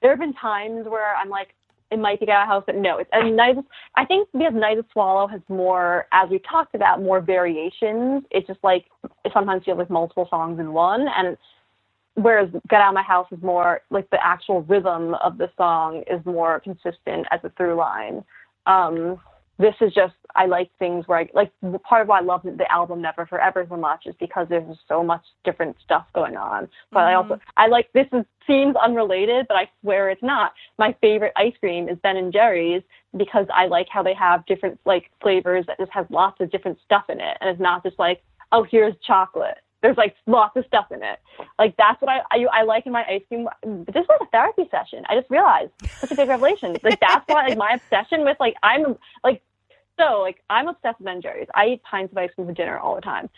C: There have been times where I'm like, it might be "Get Out of House," but no. It's a Night. I think because "Night of Swallow" has more, as we talked about, more variations. It's just like sometimes you have like multiple songs in one, and whereas "Get Out of My House" is more like the actual rhythm of the song is more consistent as a through line. Um, this is just I like things where I like part of why I love the album Never Forever so much is because there's so much different stuff going on. But I also mm-hmm. I like this is seems unrelated, but I swear it's not. My favorite ice cream is Ben and Jerry's because I like how they have different like flavors that just has lots of different stuff in it, and it's not just like oh here's chocolate. There's like lots of stuff in it. Like that's what I I, I like in my ice cream. This was a therapy session. I just realized such a big revelation. Like that's why like my obsession with like I'm like so like I'm obsessed with Ben Jerry's. I eat pints of ice cream for dinner all the time.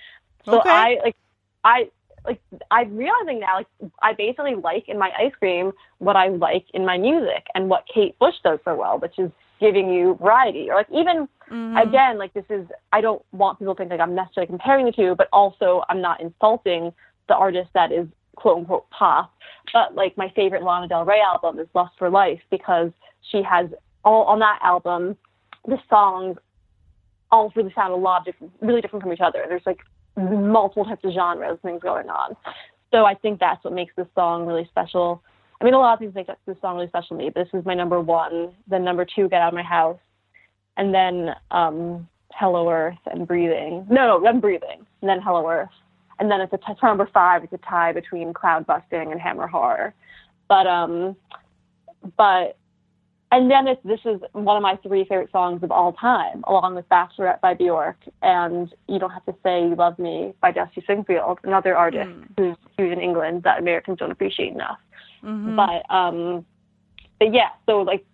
C: So
B: Okay.
C: I like I like I'm realizing now like I basically like in my ice cream what I like in my music and what Kate Bush does so well, which is giving you variety. Or like even mm-hmm. again, like this is I don't want people to think like I'm necessarily comparing the two, but also I'm not insulting the artist that is quote unquote pop. But like my favorite Lana Del Rey album is Lust for Life because she has all on that album the songs all really sound a lot different, really different from each other. There's like multiple types of genres, things going on. So I think that's what makes this song really special. I mean, a lot of things make this song really special to me, but this is my number one. Then number two, Get Out of My House, and then um, Hello Earth and Breathing. No, no, then Breathing, and then Hello Earth, and then it's a t- for number five. It's a tie between Cloudbusting and Hammer Horror, but um, but and then it's, this is one of my three favorite songs of all time, along with Bachelorette by Bjork and You Don't Have to Say You Love Me by Dusty Springfield, another artist who's huge in England that Americans don't appreciate enough. But um, but yeah, so like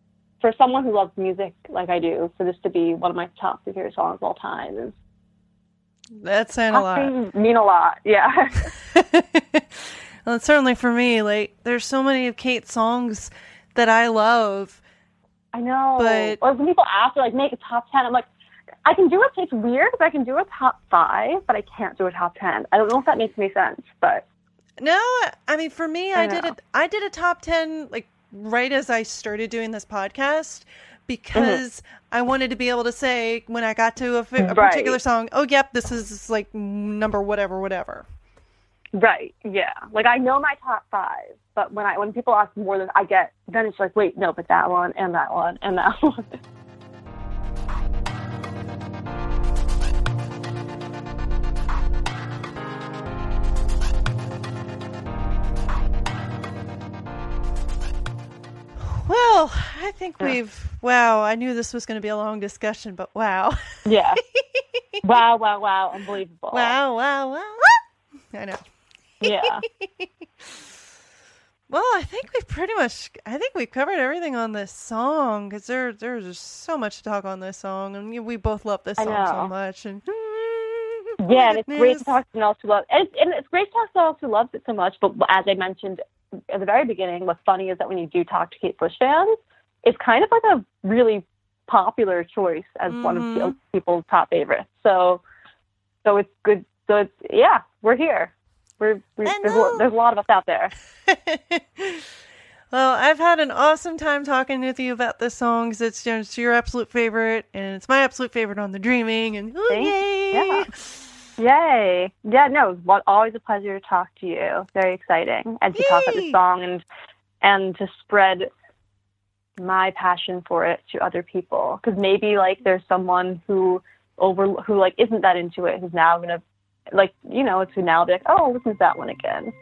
C: for someone who loves music like I do, for this to be one of my top three favorite songs of all time is
B: That's saying a lot.
C: mean a lot. Yeah.
B: well, certainly for me, like there's so many of Kate's songs that I love.
C: I know.
B: But-
C: or when people ask, like, make a top ten, I'm like, I can do it. It's weird but I can do a top five, but I can't do a top ten. I don't know if that makes any sense, but
B: No, I mean for me, I,
C: I
B: did it. I did a top ten like right as I started doing this podcast mm-hmm. because I wanted to be able to say when I got to a, fi- a
C: Right.
B: particular song, oh, yep, this is like number whatever, whatever.
C: right, yeah. Like I know my top five, but when I when people ask more than I get, then it's like, wait, no, but that one and that one and that one.
B: Well, I think we've. Wow, I knew this was going to be a long discussion, but wow,
C: yeah. wow, wow, wow, unbelievable.
B: wow, wow, wow. I know.
C: Yeah.
B: Well, I think we've pretty much. I think we've covered everything on this song because there, there's just so much to talk on this song, and we both love this song so much. And
C: Yeah, and it's great to talk to someone else who loves and it's, and it's great to talk to someone else who loves it so much. But as I mentioned at the very beginning, what's funny is that when you do talk to Kate Bush fans, it's kind of like a really popular choice as one of
B: Mhm.
C: the people's top favorites. So, so it's good. So it's yeah, we're here. We're, we
B: I
C: there's, a, there's a lot of us out there.
B: well, I've had an awesome time talking with you about the songs. it's, you know, it's your absolute favorite, and it's my absolute favorite on the Dreaming. And ooh, yay!
C: Yeah. Yay! Yeah, no, it always a pleasure to talk to you. Very exciting, and to talk about the song and and to spread my passion for it to other people. Because maybe like there's someone who over who like isn't that into it who's now gonna like you know to now be like oh listen to that one again.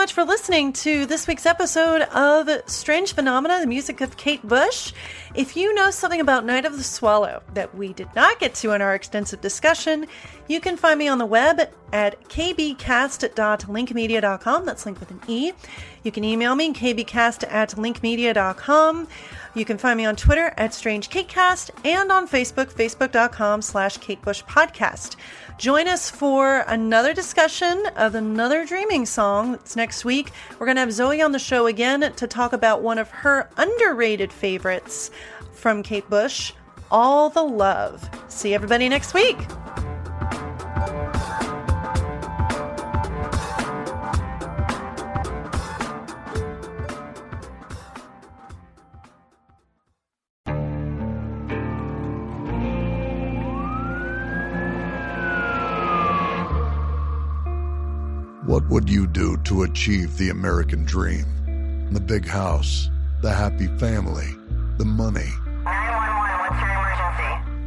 B: Much for listening to this week's episode of Strange Phenomena, the music of Kate Bush. If you know something about Night of the Swallow that we did not get to in our extensive discussion, you can find me on the web at kbcast.linkmedia.com. That's linked with an E. You can email me, kbcast at linkmedia.com. You can find me on Twitter at StrangeKateCast and on Facebook, facebook.com slash Kate Bush Podcast. Join us for another discussion of another dreaming song. It's next week. We're going to have Zoey on the show again to talk about one of her underrated favorites from Kate Bush, All the Love. See everybody next week.
A: What would you do to achieve the American dream? The big house, the happy family, the money.